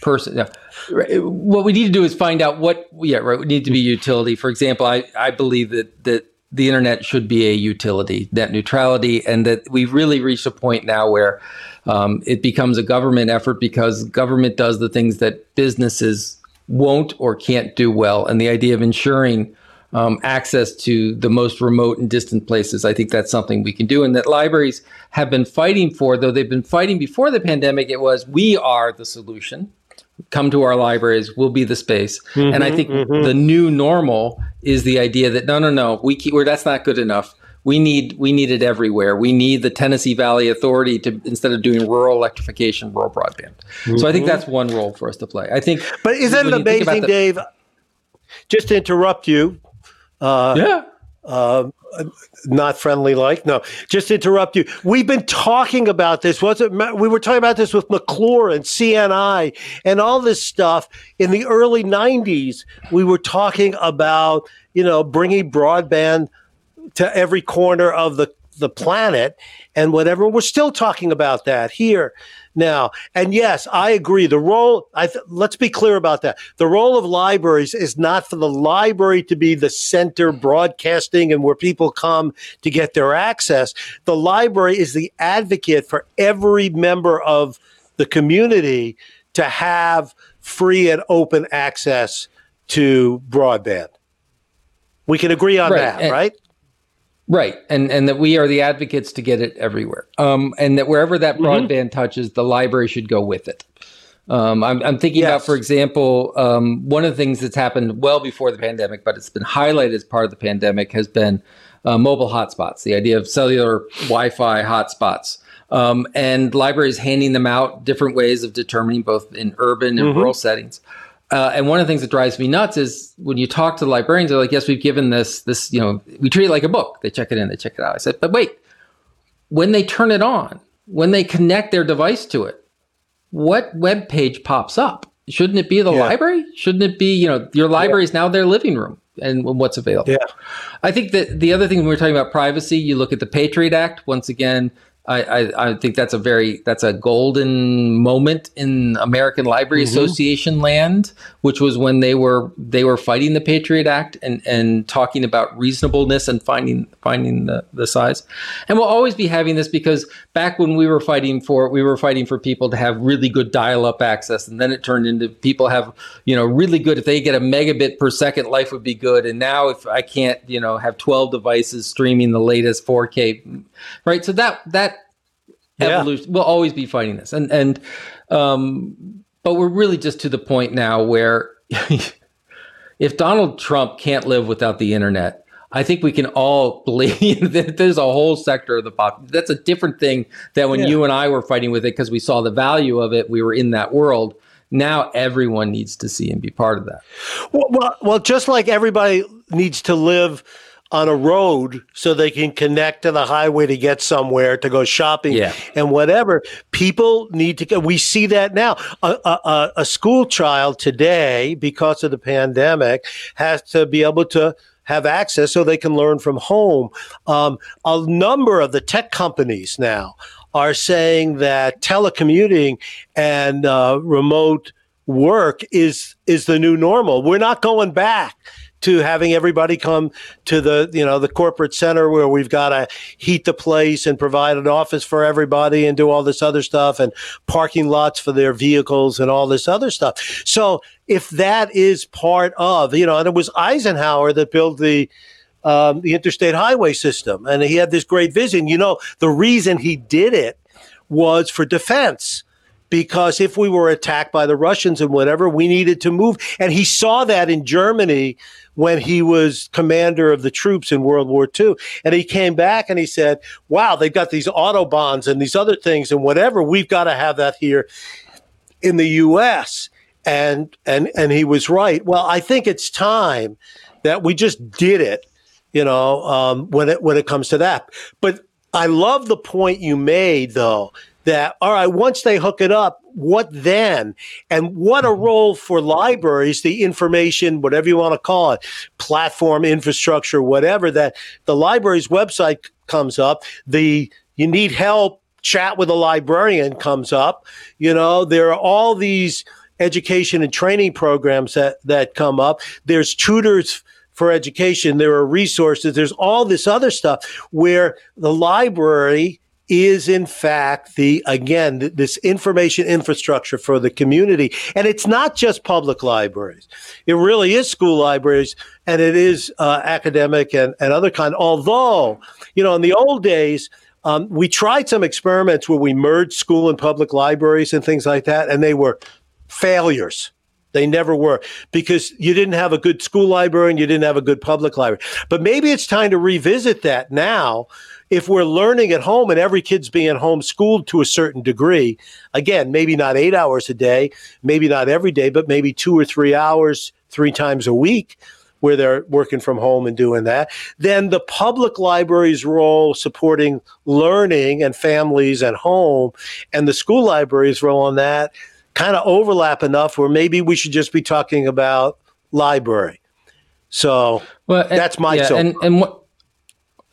person. What we need to do is find out what, yeah, right. We need to be utility. For example, I I believe that that the internet should be a utility, net neutrality, and that we've really reached a point now where um, it becomes a government effort because government does the things that businesses won't or can't do well. And the idea of ensuring um, access to the most remote and distant places, I think that's something we can do. And that libraries have been fighting for, though they've been fighting before the pandemic, it was we are the solution. come to our libraries we'll be the space Mm-hmm, and i think the new normal is the idea that no no no we keep, that's not good enough we need we need it everywhere we need the tennessee valley authority to instead of doing rural electrification rural broadband so i think that's one role for us to play i think Mm-hmm. But isn't it when you think about amazing, the- Dave? Just to interrupt you, yeah not friendly like. No, just to interrupt you. We've been talking about this. Was it? We were talking about this with McClure and CNI and all this stuff in the early '90s. We were talking about you know bringing broadband to every corner of the the planet and whatever. We're still talking about that here now. And yes, I agree. The role, I th- let's be clear about that. The role of libraries is not for the library to be the center broadcasting and where people come to get their access. The library is the advocate for every member of the community to have free and open access to broadband. We can agree on Right, that, and- right? Right, and and that we are the advocates to get it everywhere, um, and that wherever that broadband touches, the library should go with it. Um, I'm, I'm thinking about, for example, um, one of the things that's happened well before the pandemic, but it's been highlighted as part of the pandemic, has been uh, mobile hotspots. The idea of cellular Wi-Fi hotspots, um, and libraries handing them out different ways of determining both in urban and rural settings. Uh, and one of the things that drives me nuts is when you talk to the librarians, they're like, "Yes, we've given this this you know we treat it like a book. They check it in, they check it out." I said, "But wait, when they turn it on, when they connect their device to it, what web page pops up? Shouldn't it be the Yeah. library? Shouldn't it be you know your library is now their living room and what's available?" Yeah. I think that the other thing when we're talking about privacy, you look at the Patriot Act. Once again, I, I, I think that's a very that's a golden moment in American Library mm-hmm. Association land, which was when they were they were fighting the Patriot Act and and talking about reasonableness and finding finding the, the size. And we'll always be having this because back when we were fighting for we were fighting for people to have really good dial-up access, and then it turned into people have you know really good if they get a megabit per second, life would be good. And now if I can't you know have twelve devices streaming the latest 4K, right? So that that Yeah. evolution we'll always be fighting this and and um but we're really just to the point now where if donald trump can't live without the internet i think we can all believe that there's a whole sector of the pop that's a different thing than when Yeah. you and i were fighting with it because we saw the value of it we were in that world now everyone needs to see and be part of that Well, well, well, just like everybody needs to live on a road so they can connect to the highway to get somewhere to go shopping Yeah. and whatever. People need to. We see that now. A, a, a- a school child today, because of the pandemic, has to be able to have access so they can learn from home. Um, a number of the tech companies now are saying that telecommuting and uh, remote work is is the new normal. We're not going back to having everybody come to the you know the corporate center where we've got to heat the place and provide an office for everybody and do all this other stuff and parking lots for their vehicles and all this other stuff. So if that is part of you know and it was Eisenhower that built the um, the interstate highway system and he had this great vision. You know the reason he did it was for defense because if we were attacked by the Russians and whatever, we needed to move. And he saw that in Germany when he was commander of the troops in World War II. And he came back and he said, Wow, they've got these autobahns and these other things and whatever. We've got to have that here in the US. And and and he was right. Well, I think it's time that we just did it, you know, um, when it when it comes to that. But I love the point you made though that all right once they hook it up what then? And what a mm-hmm. role for libraries the information whatever you want to call it platform infrastructure whatever that the library's website comes up the you need help chat with a librarian comes up you know there are all these education and training programs that that come up. There's tutors for education there are resources there's all this other stuff where the library is in fact the again th- this information infrastructure for the community and it's not just public libraries it really is school libraries and it is uh, academic and, and other kind although you know in the old days um, we tried some experiments where we merged school and public libraries and things like that and they were failures. They never were because you didn't have a good school library and you didn't have a good public library. But maybe it's time to revisit that now. If we're learning at home and every kid's being homeschooled to a certain degree, again, maybe not eight hours a day, maybe not every day, but maybe two or three hours, three times a week, where they're working from home and doing that. Then the public library's role supporting learning and families at home, and the school library's role on that kind of overlap enough where maybe we should just be talking about library. So well, and, that's my yeah, and and what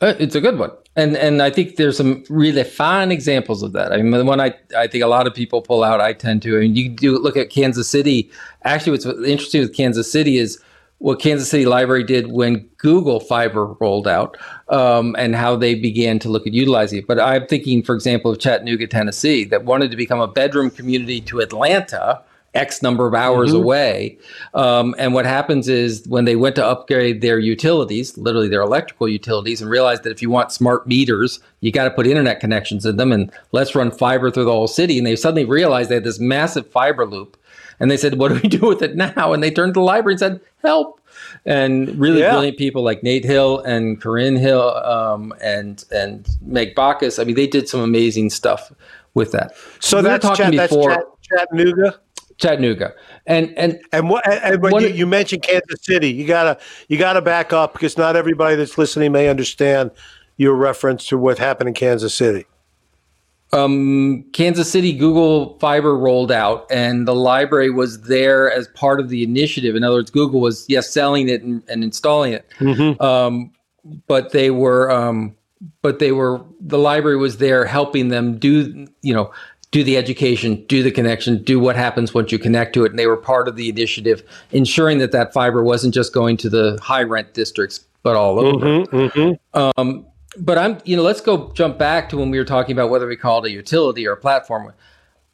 uh, it's a good one. And and I think there's some really fine examples of that. I mean, the one I, I think a lot of people pull out, I tend to. I mean, you do look at Kansas City. Actually, what's interesting with Kansas City is what Kansas City Library did when Google Fiber rolled out um, and how they began to look at utilizing it. But I'm thinking, for example, of Chattanooga, Tennessee, that wanted to become a bedroom community to Atlanta. X number of hours mm-hmm. away. Um, and what happens is when they went to upgrade their utilities, literally their electrical utilities, and realized that if you want smart meters, you got to put internet connections in them and let's run fiber through the whole city. And they suddenly realized they had this massive fiber loop and they said, "What do we do with it now?" And they turned to the library and said, "Help!" And really yeah. brilliant people like Nate Hill and Corinne Hill um, and and Meg Backus. I mean, they did some amazing stuff with that. So we that's, talking Ch- before, that's Chattanooga. Chattanooga, and and and what and when you, you, mentioned Kansas City, you gotta you gotta back up because not everybody that's listening may understand your reference to what happened in Kansas City um, Kansas City Google Fiber rolled out, and the library was there as part of the initiative. In other words, Google was yes selling it and, and installing it, mm-hmm. um, but they were um, but they were the library was there helping them do you know do the education, do the connection, do what happens once you connect to it, and they were part of the initiative, ensuring that that fiber wasn't just going to the high rent districts but all over. Mm-hmm, mm-hmm. Um, but I'm, you know, let's go jump back to when we were talking about whether we call it a utility or a platform.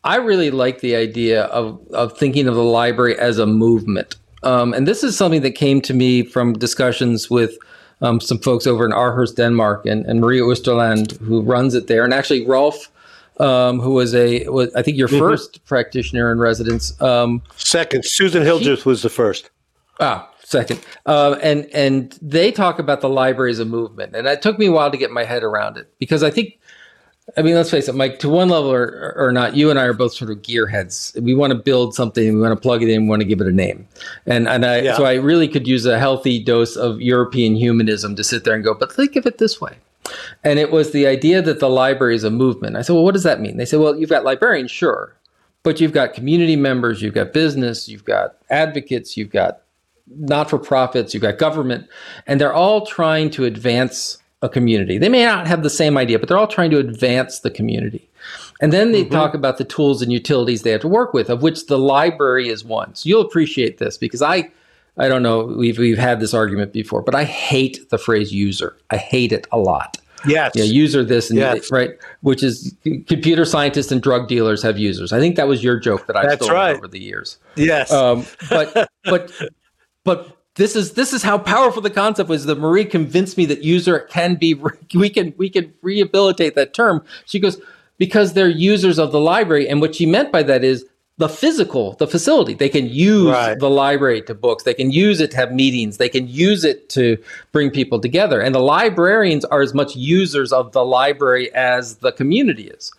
I really like the idea of of thinking of the library as a movement, um, and this is something that came to me from discussions with um, some folks over in Aarhus, Denmark, and, and Marie Østergård, who runs it there, and actually Rolf. Um, who was a was, I think your mm-hmm. first practitioner in residence. Um, Second, Susan Hildreth was the first. Ah, second. Uh, and and they talk about the library as a movement, and it took me a while to get my head around it because I think, I mean, let's face it, Mike. To one level or, or not, you and I are both sort of gearheads. We want to build something, we want to plug it in, we want to give it a name, and and I yeah. so I really could use a healthy dose of European humanism to sit there and go, but think of it this way. And it was the idea that the library is a movement. I said, well, what does that mean? They said, well, you've got librarians, sure, but you've got community members, you've got business, you've got advocates, you've got not for profits, you've got government, and they're all trying to advance a community. They may not have the same idea, but they're all trying to advance the community. And then they mm-hmm. talk about the tools and utilities they have to work with, of which the library is one. So you'll appreciate this because I I don't know, we've we've had this argument before, but I hate the phrase user. I hate it a lot. Yes. Yeah, user this and yes. right, which is computer scientists and drug dealers have users. I think that was your joke that I've stolen right. over the years. Yes. Um, but but but this is this is how powerful the concept was that Marie convinced me that user can be we can we can rehabilitate that term. She goes because they're users of the library, and what she meant by that is the physical, the facility. They can use right. the library to books. They can use it to have meetings. They can use it to bring people together. And the librarians are as much users of the library as the community is.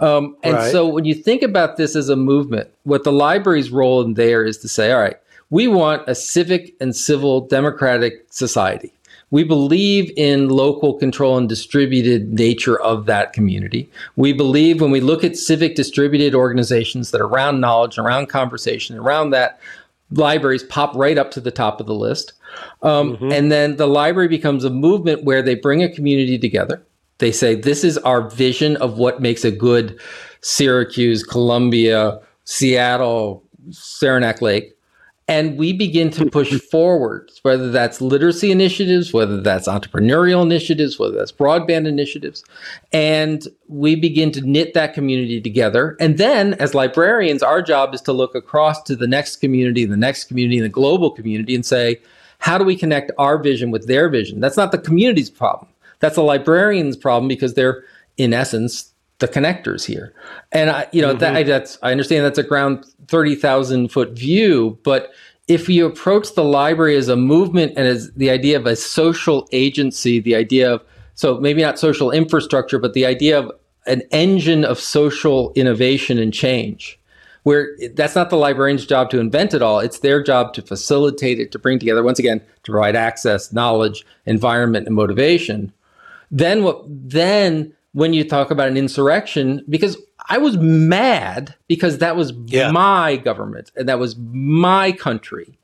Um, and right. so when you think about this as a movement, what the library's role in there is to say, all right, we want a civic and civil democratic society. We believe in local control and distributed nature of that community. We believe when we look at civic distributed organizations that are around knowledge, around conversation, around that, libraries pop right up to the top of the list. Um, mm-hmm. And then the library becomes a movement where they bring a community together. They say, this is our vision of what makes a good Syracuse, Columbia, Seattle, Saranac Lake and we begin to push forward, whether that's literacy initiatives, whether that's entrepreneurial initiatives, whether that's broadband initiatives. And we begin to knit that community together. And then, as librarians, our job is to look across to the next community, the next community, the global community, and say, how do we connect our vision with their vision? That's not the community's problem. That's a librarian's problem because they're, in essence, the connectors here. And I, you know, mm-hmm. that, that's I understand that's a ground thirty thousand foot view, but if you approach the library as a movement and as the idea of a social agency, the idea of so maybe not social infrastructure, but the idea of an engine of social innovation and change where that's not the librarian's job to invent it all it's their job to facilitate it to bring together once again to provide access knowledge environment and motivation then what then when you talk about an insurrection because i was mad because that was yeah. my government and that was my country.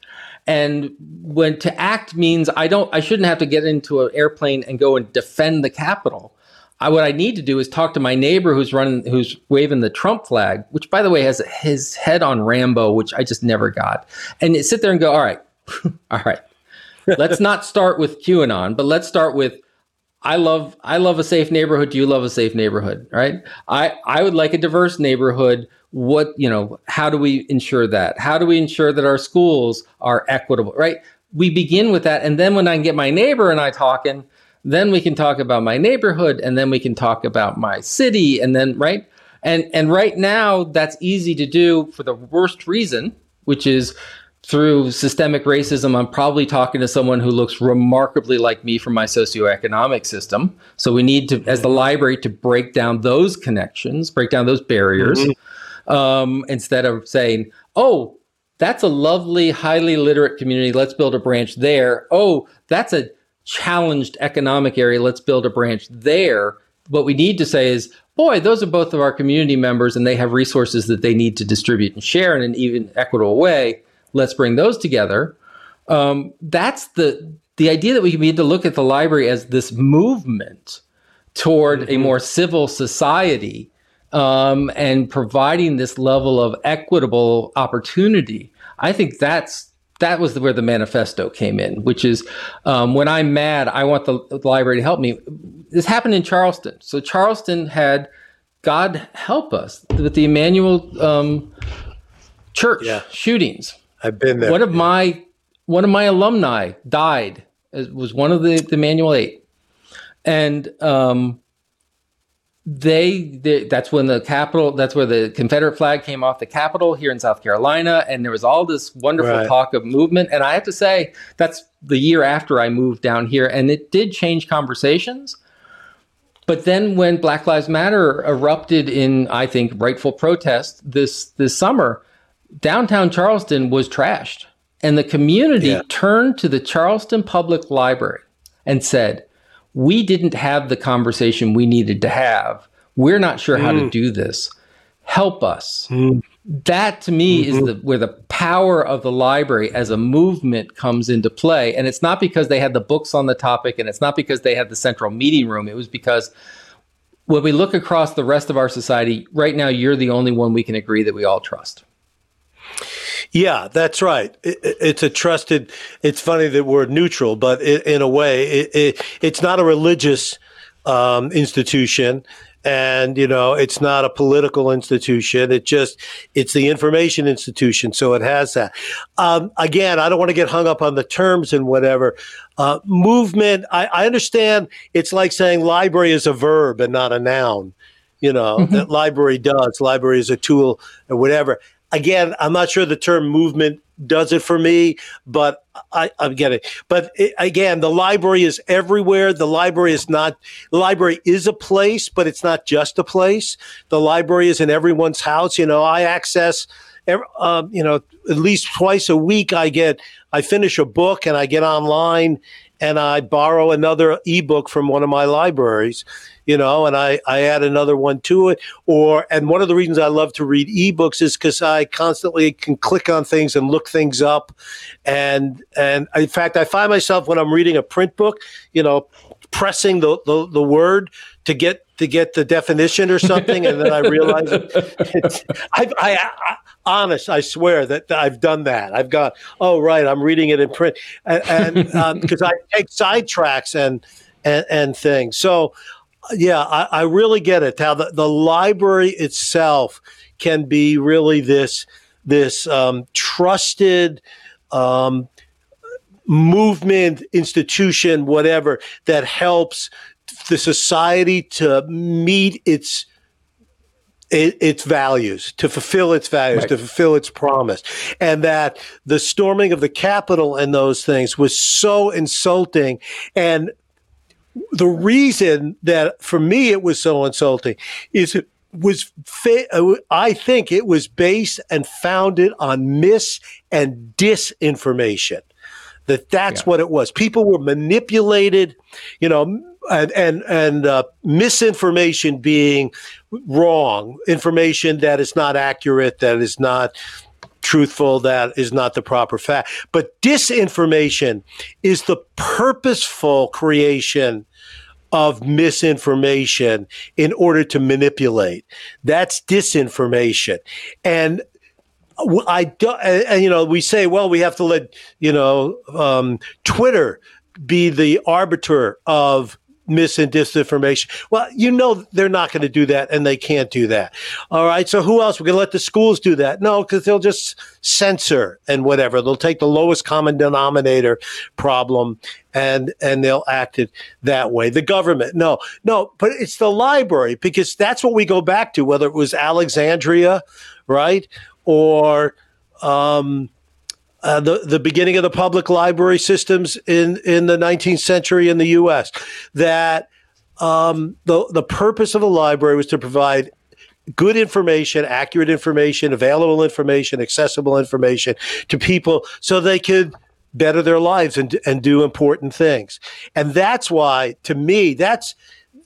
And when to act means i don't i shouldn't have to get into an airplane and go and defend the capitol. I, what I need to do is talk to my neighbor who's running, who's waving the Trump flag, which by the way has his head on Rambo, which I just never got, and sit there and go, all right, all right, let's not start with QAnon, but let's start with I love I love a safe neighborhood. Do you love a safe neighborhood? Right? I I would like a diverse neighborhood. What you know? How do we ensure that? How do we ensure that our schools are equitable? Right? We begin with that, and then when I can get my neighbor and I talking, then we can talk about my neighborhood and then we can talk about my city and then right and and right now that's easy to do for the worst reason which is through systemic racism i'm probably talking to someone who looks remarkably like me from my socioeconomic system so we need to as the library to break down those connections break down those barriers mm-hmm. um, instead of saying oh that's a lovely highly literate community let's build a branch there oh that's a challenged economic area, let's build a branch there. What we need to say is, boy, those are both of our community members and they have resources that they need to distribute and share in an even equitable way. Let's bring those together. Um, that's the the idea that we need to look at the library as this movement toward mm-hmm. a more civil society um, and providing this level of equitable opportunity. I think that's that was where the manifesto came in, which is um, when I'm mad, I want the, the, library to help me. This happened in Charleston. So Charleston had, God help us, with the Emanuel um, Church yeah. shootings. I've been there. One of my one of my alumni died. It was one of the, the Emanuel Eight, and um, they, they, that's when the Capitol that's where the confederate flag came off the Capitol here in south carolina and there was all this wonderful right. talk of movement and i have to say that's the year after i moved down here and it did change conversations but then when black lives matter erupted in i think rightful protest this this summer downtown charleston was trashed and the community yeah. turned to the charleston public library and said we didn't have the conversation we needed to have. We're not sure mm. how to mm. do this. Help us. Mm. That to me mm-hmm. is the where the power of the library as a movement comes into play. And it's not because they had the books on the topic and it's not because they had the central meeting room. It was because when we look across the rest of our society, right now you're the only one we can agree that we all trust. Yeah, that's right. It, it's a trusted. It's funny that we're neutral, but it, in a way, it, it's not a religious um, institution, and you know, it's not a political institution. It just it's the information institution, so it has that. Um, again, I don't want to get hung up on the terms and whatever. Uh, movement. I, I understand. It's like saying library is a verb and not a noun you know mm-hmm. that library does library is a tool or whatever again, I'm not sure the term movement does it for me, but I, I get it. But it, again, the library is everywhere. The library is not, the library is a place, but it's not just a place. The library is in everyone's house. You know, I access, um, you know, at least twice a week, I get, I finish a book and I get online and I borrow another ebook from one of my libraries, you know, and I, I add another one to it. Or, and one of the reasons I love to read ebooks is because I constantly can click on things and look things up. And, and in fact, I find myself when I'm reading a print book, you know, pressing the, the, the word to get to get the definition or something, and then I realize it's, I, I, I, honest, I swear that I've done that. I've got oh right, I'm reading it in print, and because um, I take sidetracks and and and things. So yeah, I, I really get it. How the, the library itself can be really this this um, trusted. Um, movement, institution, whatever that helps the society to meet its it, its values, to fulfill its values, right. to fulfill its promise. And that the storming of the Capitol and those things was so insulting. And the reason that for me it was so insulting is it was, fa- I think it was based and founded on mis and disinformation. That that's yeah. what it was. People were manipulated, you know, and and, and uh, misinformation being wrong, information that is not accurate, that is not truthful, that is not the proper fact. But disinformation is the purposeful creation of misinformation in order to manipulate. That's disinformation. And I do, and, you know, we say, well, we have to let you know um, Twitter be the arbiter of mis and disinformation. Well, you know they're not going to do that, and they can't do that. All right. So who else? We're going to let the schools do that? No, because they'll just censor and whatever. They'll take the lowest common denominator problem and and they'll act it that way. The government, no, no, but it's the library because that's what we go back to. Whether it was Alexandria, right, or um, uh, the the beginning of the public library systems in in the 19th century in the U.S. That um, the the purpose of a library was to provide good information, accurate information, available information, accessible information to people so they could better their lives and and do important things. And that's why, to me, that's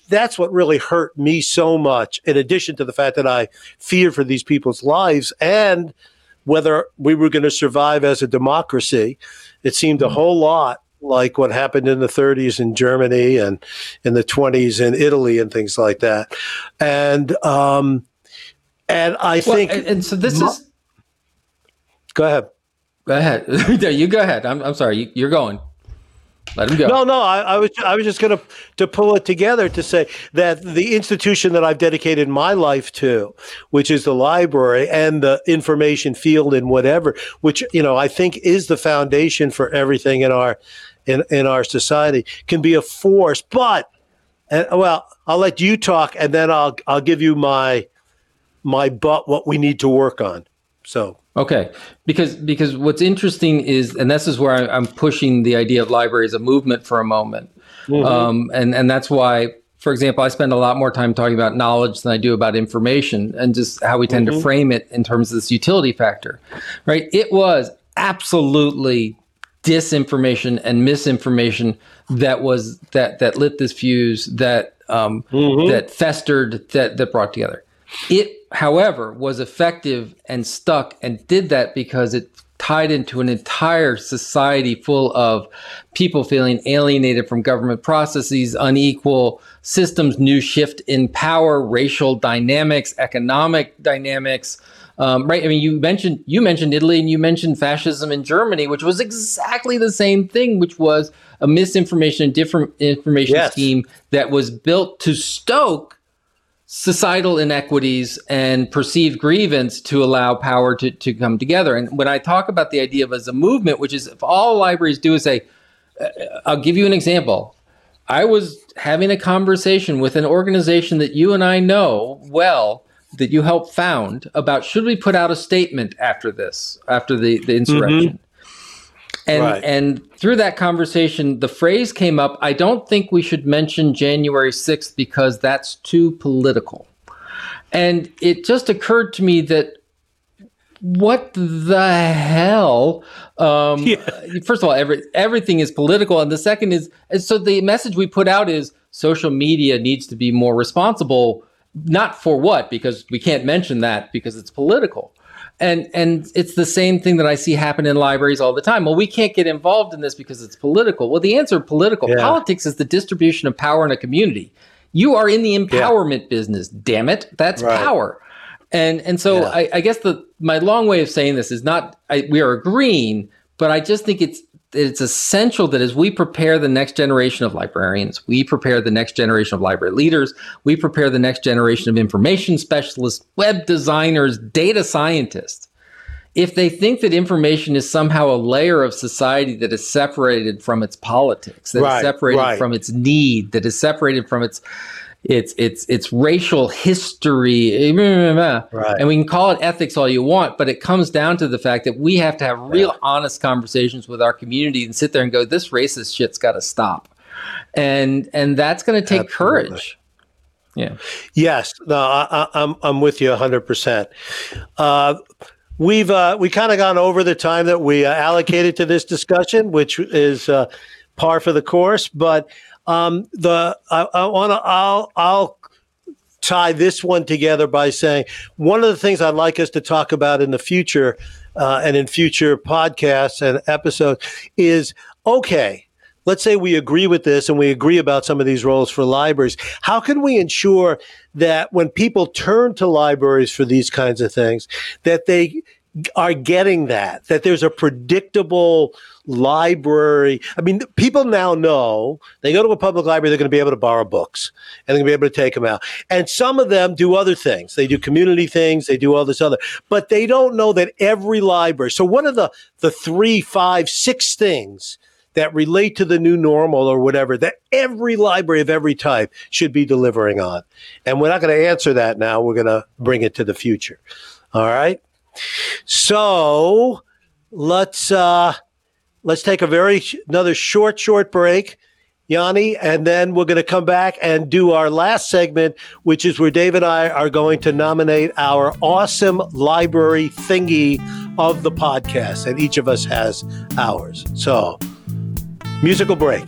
that's what really hurt me so much. In addition to the fact that I fear for these people's lives and whether we were going to survive as a democracy. It seemed a hmm. whole lot like what happened in the 30s in Germany and in the 20s in Italy and things like that. And um, and I well, think and, and, so this is. Go ahead. Go ahead. you go ahead. I'm I'm sorry. You, you're going. Let him go. No, no, I, I was I was just going to to pull it together to say that the institution that I've dedicated my life to, which is the library and the information field and whatever, which you know I think is the foundation for everything in our in in our society, can be a force. But and well, I'll let you talk, and then I'll I'll give you my my but what we need to work on. So Okay, because because what's interesting is, and this is where I, am pushing the idea of library as a movement for a moment, mm-hmm. um, and and that's why, for example, I spend a lot more time talking about knowledge than I do about information, and just how we tend mm-hmm. to frame it in terms of this utility factor, right? It was absolutely disinformation and misinformation that was that that lit this fuse that um, mm-hmm. that festered that that brought together. It however, was effective and stuck and did that because it tied into an entire society full of people feeling alienated from government processes, unequal systems, new shift in power, racial dynamics, economic dynamics. Um, right? I mean, you mentioned you mentioned Italy and you mentioned fascism in Germany, which was exactly the same thing, which was a misinformation, different information yes. scheme that was built to stoke societal inequities and perceived grievance to allow power to, to come together. And when I talk about the idea of as a movement, which is if all libraries do is say, uh, I'll give you an example. I was having a conversation with an organization that you and I know well that you helped found about should we put out a statement after this, after the, the insurrection. Mm-hmm. And right. and through that conversation, the phrase came up. I don't think we should mention January 6th because that's too political. And it just occurred to me that what the hell? Um, yeah. First of all, every, everything is political, and the second is so the message we put out is social media needs to be more responsible. Not for what, because we can't mention that because it's political and and it's the same thing that I see happen in libraries all the time. Well, we can't get involved in this because it's political. Well, the answer political. Yeah. Politics is the distribution of power in a community. You are in the empowerment yeah. business. Damn it, that's right. power. And and so yeah. I, I, guess the my long way of saying this is not I, we are agreeing, but I just think it's it's essential that as we prepare the next generation of librarians, we prepare the next generation of library leaders, we prepare the next generation of information specialists, web designers, data scientists. If they think that information is somehow a layer of society that is separated from its politics, that right, is separated right. from its need, that is separated from its it's it's it's racial history. Right. and we can call it ethics all you want but it comes down to the fact that we have to have real yeah. honest conversations with our community and sit there and go this racist shit's got to stop. And and that's going to take Absolutely. courage. Yeah. Yes. No I, am I'm, I'm with you 100% uh, we've uh, we kind of gone over the time that we uh, allocated to this discussion which is uh, par for the course but um, the I, I want to I'll I'll tie this one together by saying one of the things I'd like us to talk about in the future uh, and in future podcasts and episodes is okay. Let's say we agree with this and we agree about some of these roles for libraries. How can we ensure that when people turn to libraries for these kinds of things, that they are getting that, that there's a predictable library. I mean, people now know they go to a public library, they're going to be able to borrow books and they're going to be able to take them out. And some of them do other things. They do community things, they do all this other, but they don't know that every library. So, one of the, the three, five, six things that relate to the new normal or whatever that every library of every type should be delivering on. And we're not going to answer that now. We're going to bring it to the future. All right. So let's uh, let's take a very another short short break. Yanni, and then we're going to come back and do our last segment, which is where Dave and I are going to nominate our awesome library thingy of the podcast, and each of us has ours. So, musical break.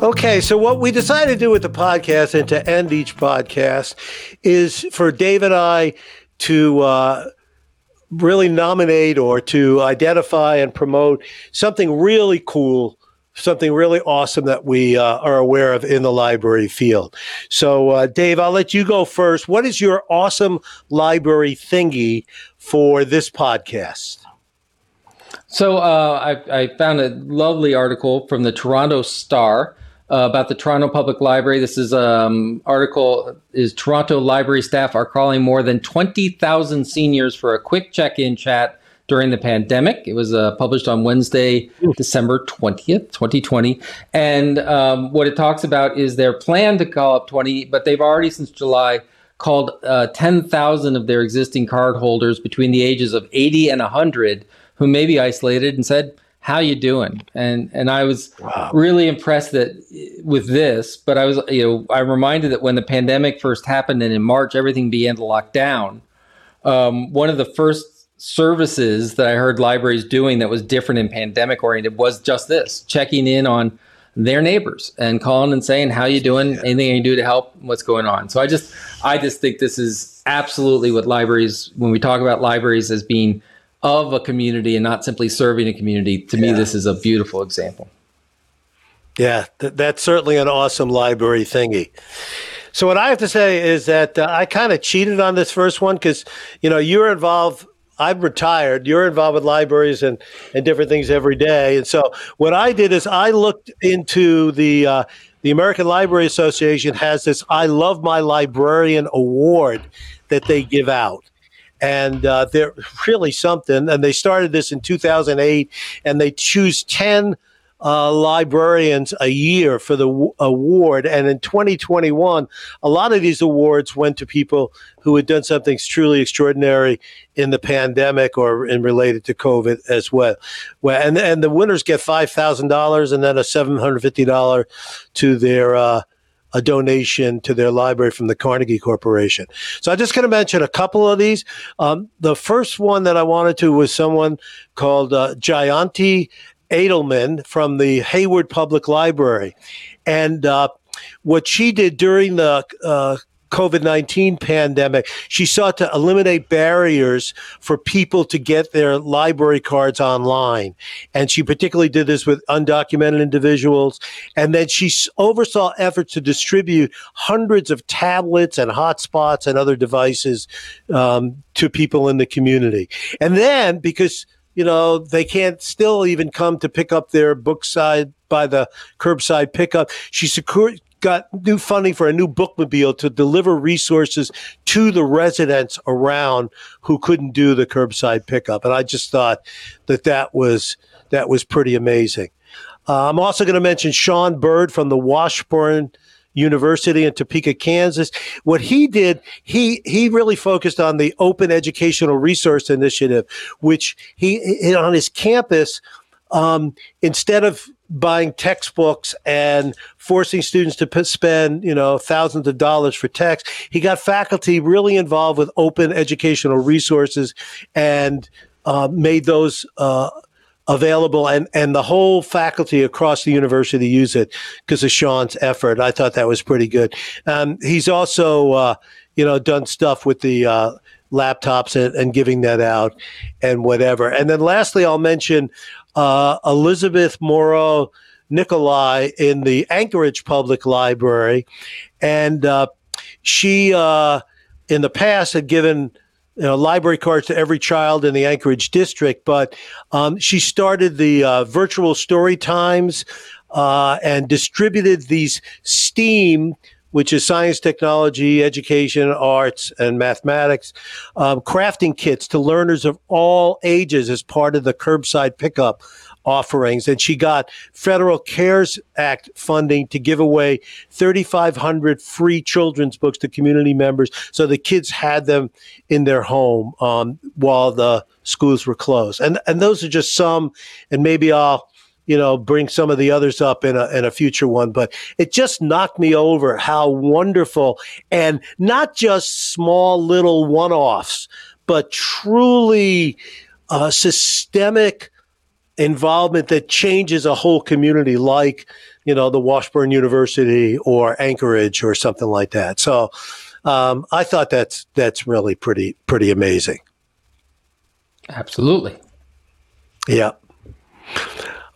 Okay, so what we decided to do with the podcast and to end each podcast is for Dave and I to uh, really nominate or to identify and promote something really cool, something really awesome that we uh, are aware of in the library field. So, uh, Dave, I'll let you go first. What is your awesome library thingy for this podcast? So uh, I, I, found a lovely article from the Toronto Star uh, about the Toronto Public Library. This is um article is Toronto library staff are calling more than 20,000 seniors for a quick check-in chat during the pandemic. It was uh, published on Wednesday, December 20th, 2020. And um, what it talks about is their plan to call up 20, but they've already since July called uh, 10,000 of their existing card holders between the ages of 80 and 100 who may be isolated and said, how you doing and and i was wow. really impressed that with this but i was you know i'm reminded that when the pandemic first happened and in march everything began to lock down um, one of the first services that i heard libraries doing that was different and pandemic oriented was just this checking in on their neighbors and calling and saying how you doing yeah. anything you can do to help what's going on so i just i just think this is absolutely what libraries when we talk about libraries as being of a community and not simply serving a community. To yeah. me, this is a beautiful example. Yeah, th- that's certainly an awesome library thingy. So what I have to say is that uh, I kind of cheated on this first one because you know you're involved. I'm retired. You're involved with libraries and and different things every day. And so what I did is I looked into the uh, the American Library Association has this I Love My Librarian award that they give out and uh, they're really something. And they started this in 2008, and they choose 10 uh, librarians a year for the w- award. And in 2021, a lot of these awards went to people who had done something truly extraordinary in the pandemic or in related to COVID as well. well and, and the winners get $5,000 and then a $750 to their uh, a donation to their library from the Carnegie Corporation. So I'm just going to mention a couple of these. Um, the first one that I wanted to was someone called uh, Jayanti Addleman from the Hayward Public Library. And uh, what she did during the uh, COVID 19 pandemic, she sought to eliminate barriers for people to get their library cards online. And she particularly did this with undocumented individuals. And then she oversaw efforts to distribute hundreds of tablets and hotspots and other devices um, to people in the community. And then, because you know, they can't still even come to pick up their book side by the curbside pickup. She secured, got new funding for a new bookmobile to deliver resources to the residents around who couldn't do the curbside pickup. And I just thought that that was that was pretty amazing. Uh, I'm also going to mention Sean Bird from the Washburn University in Topeka, Kansas. What he did, he he really focused on the Open Educational Resource Initiative, which he on his campus. Um, instead of buying textbooks and forcing students to p- spend you know thousands of dollars for texts he got faculty really involved with open educational resources and uh, made those uh, available and, and the whole faculty across the university use it because of Sean's effort. I thought that was pretty good. Um, he's also, uh, you know, done stuff with the uh, laptops and, and, giving that out and whatever. And then lastly, I'll mention uh, Elizabeth Morrow Nicolai in the Anchorage Public Library. And uh, she, uh, in the past, had given you know, library cards to every child in the Anchorage district. But um, she started the uh, virtual story times uh, and distributed these STEAM, which is science, technology, education, arts, and mathematics, um, crafting kits to learners of all ages as part of the curbside pickup offerings. And she got Federal CARES Act funding to give away 3,500 free children's books to community members so the kids had them in their home um, while the schools were closed. And, and those are just some, and maybe I'll you know, bring some of the others up in a, in a future one. But it just knocked me over how wonderful and not just small little one offs, but truly uh, systemic involvement that changes a whole community, like you know the Washburn University or Anchorage or something like that. So um, I thought that's that's really pretty pretty amazing. Absolutely. Yeah.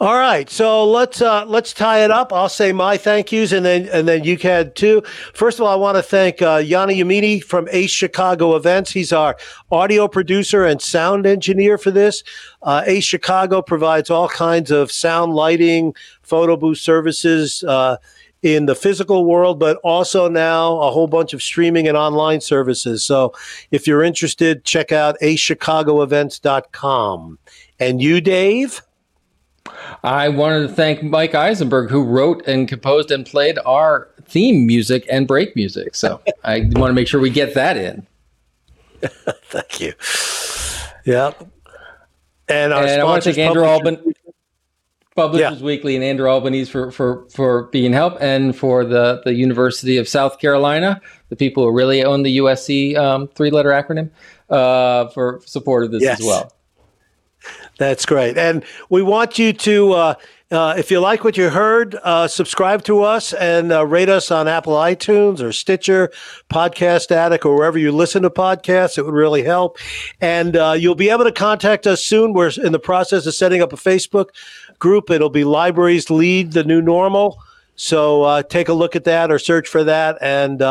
All right, so let's uh, let's tie it up. I'll say my thank yous, and then and then you can too. First of all, I want to thank uh, Yanni Yamini from Ace Chicago Events. He's our audio producer and sound engineer for this. Uh, Ace Chicago provides all kinds of sound, lighting, photo booth services uh, in the physical world, but also now a whole bunch of streaming and online services. So if you're interested, check out acechicagoevents.com. And you, Dave? I wanted to thank Mike Eisenberg, who wrote and composed and played our theme music and break music. So I want to make sure we get that in. thank you. Yeah. And, and I want to thank Andrew Alban, Publishers yeah. Weekly, and Andrew Albanese for, for, for being help, and for the, the University of South Carolina, the people who really own the USC um, three letter acronym, uh, for support of this yes. as well. That's great. And we want you to, uh, uh, if you like what you heard, uh, subscribe to us and uh, rate us on Apple iTunes or Stitcher, Podcast Addict, or wherever you listen to podcasts. It would really help. And uh, you'll be able to contact us soon. We're in the process of setting up a Facebook group. It'll be Libraries Lead the New Normal. So uh, take a look at that or search for that. And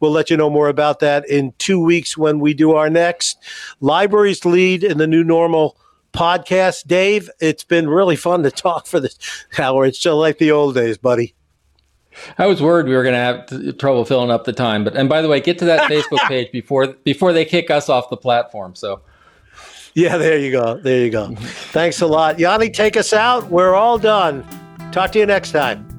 We'll let you know more about that in two weeks when we do our next Libraries Lead in the New Normal podcast. Dave, it's been really fun to talk for this hour. It's still like the old days, buddy. I was worried we were going to have t- trouble filling up the time, but and by the way, get to that Facebook page before before they kick us off the platform. So, yeah, there you go, there you go. Thanks a lot, Yanni. Take us out. We're all done. Talk to you next time.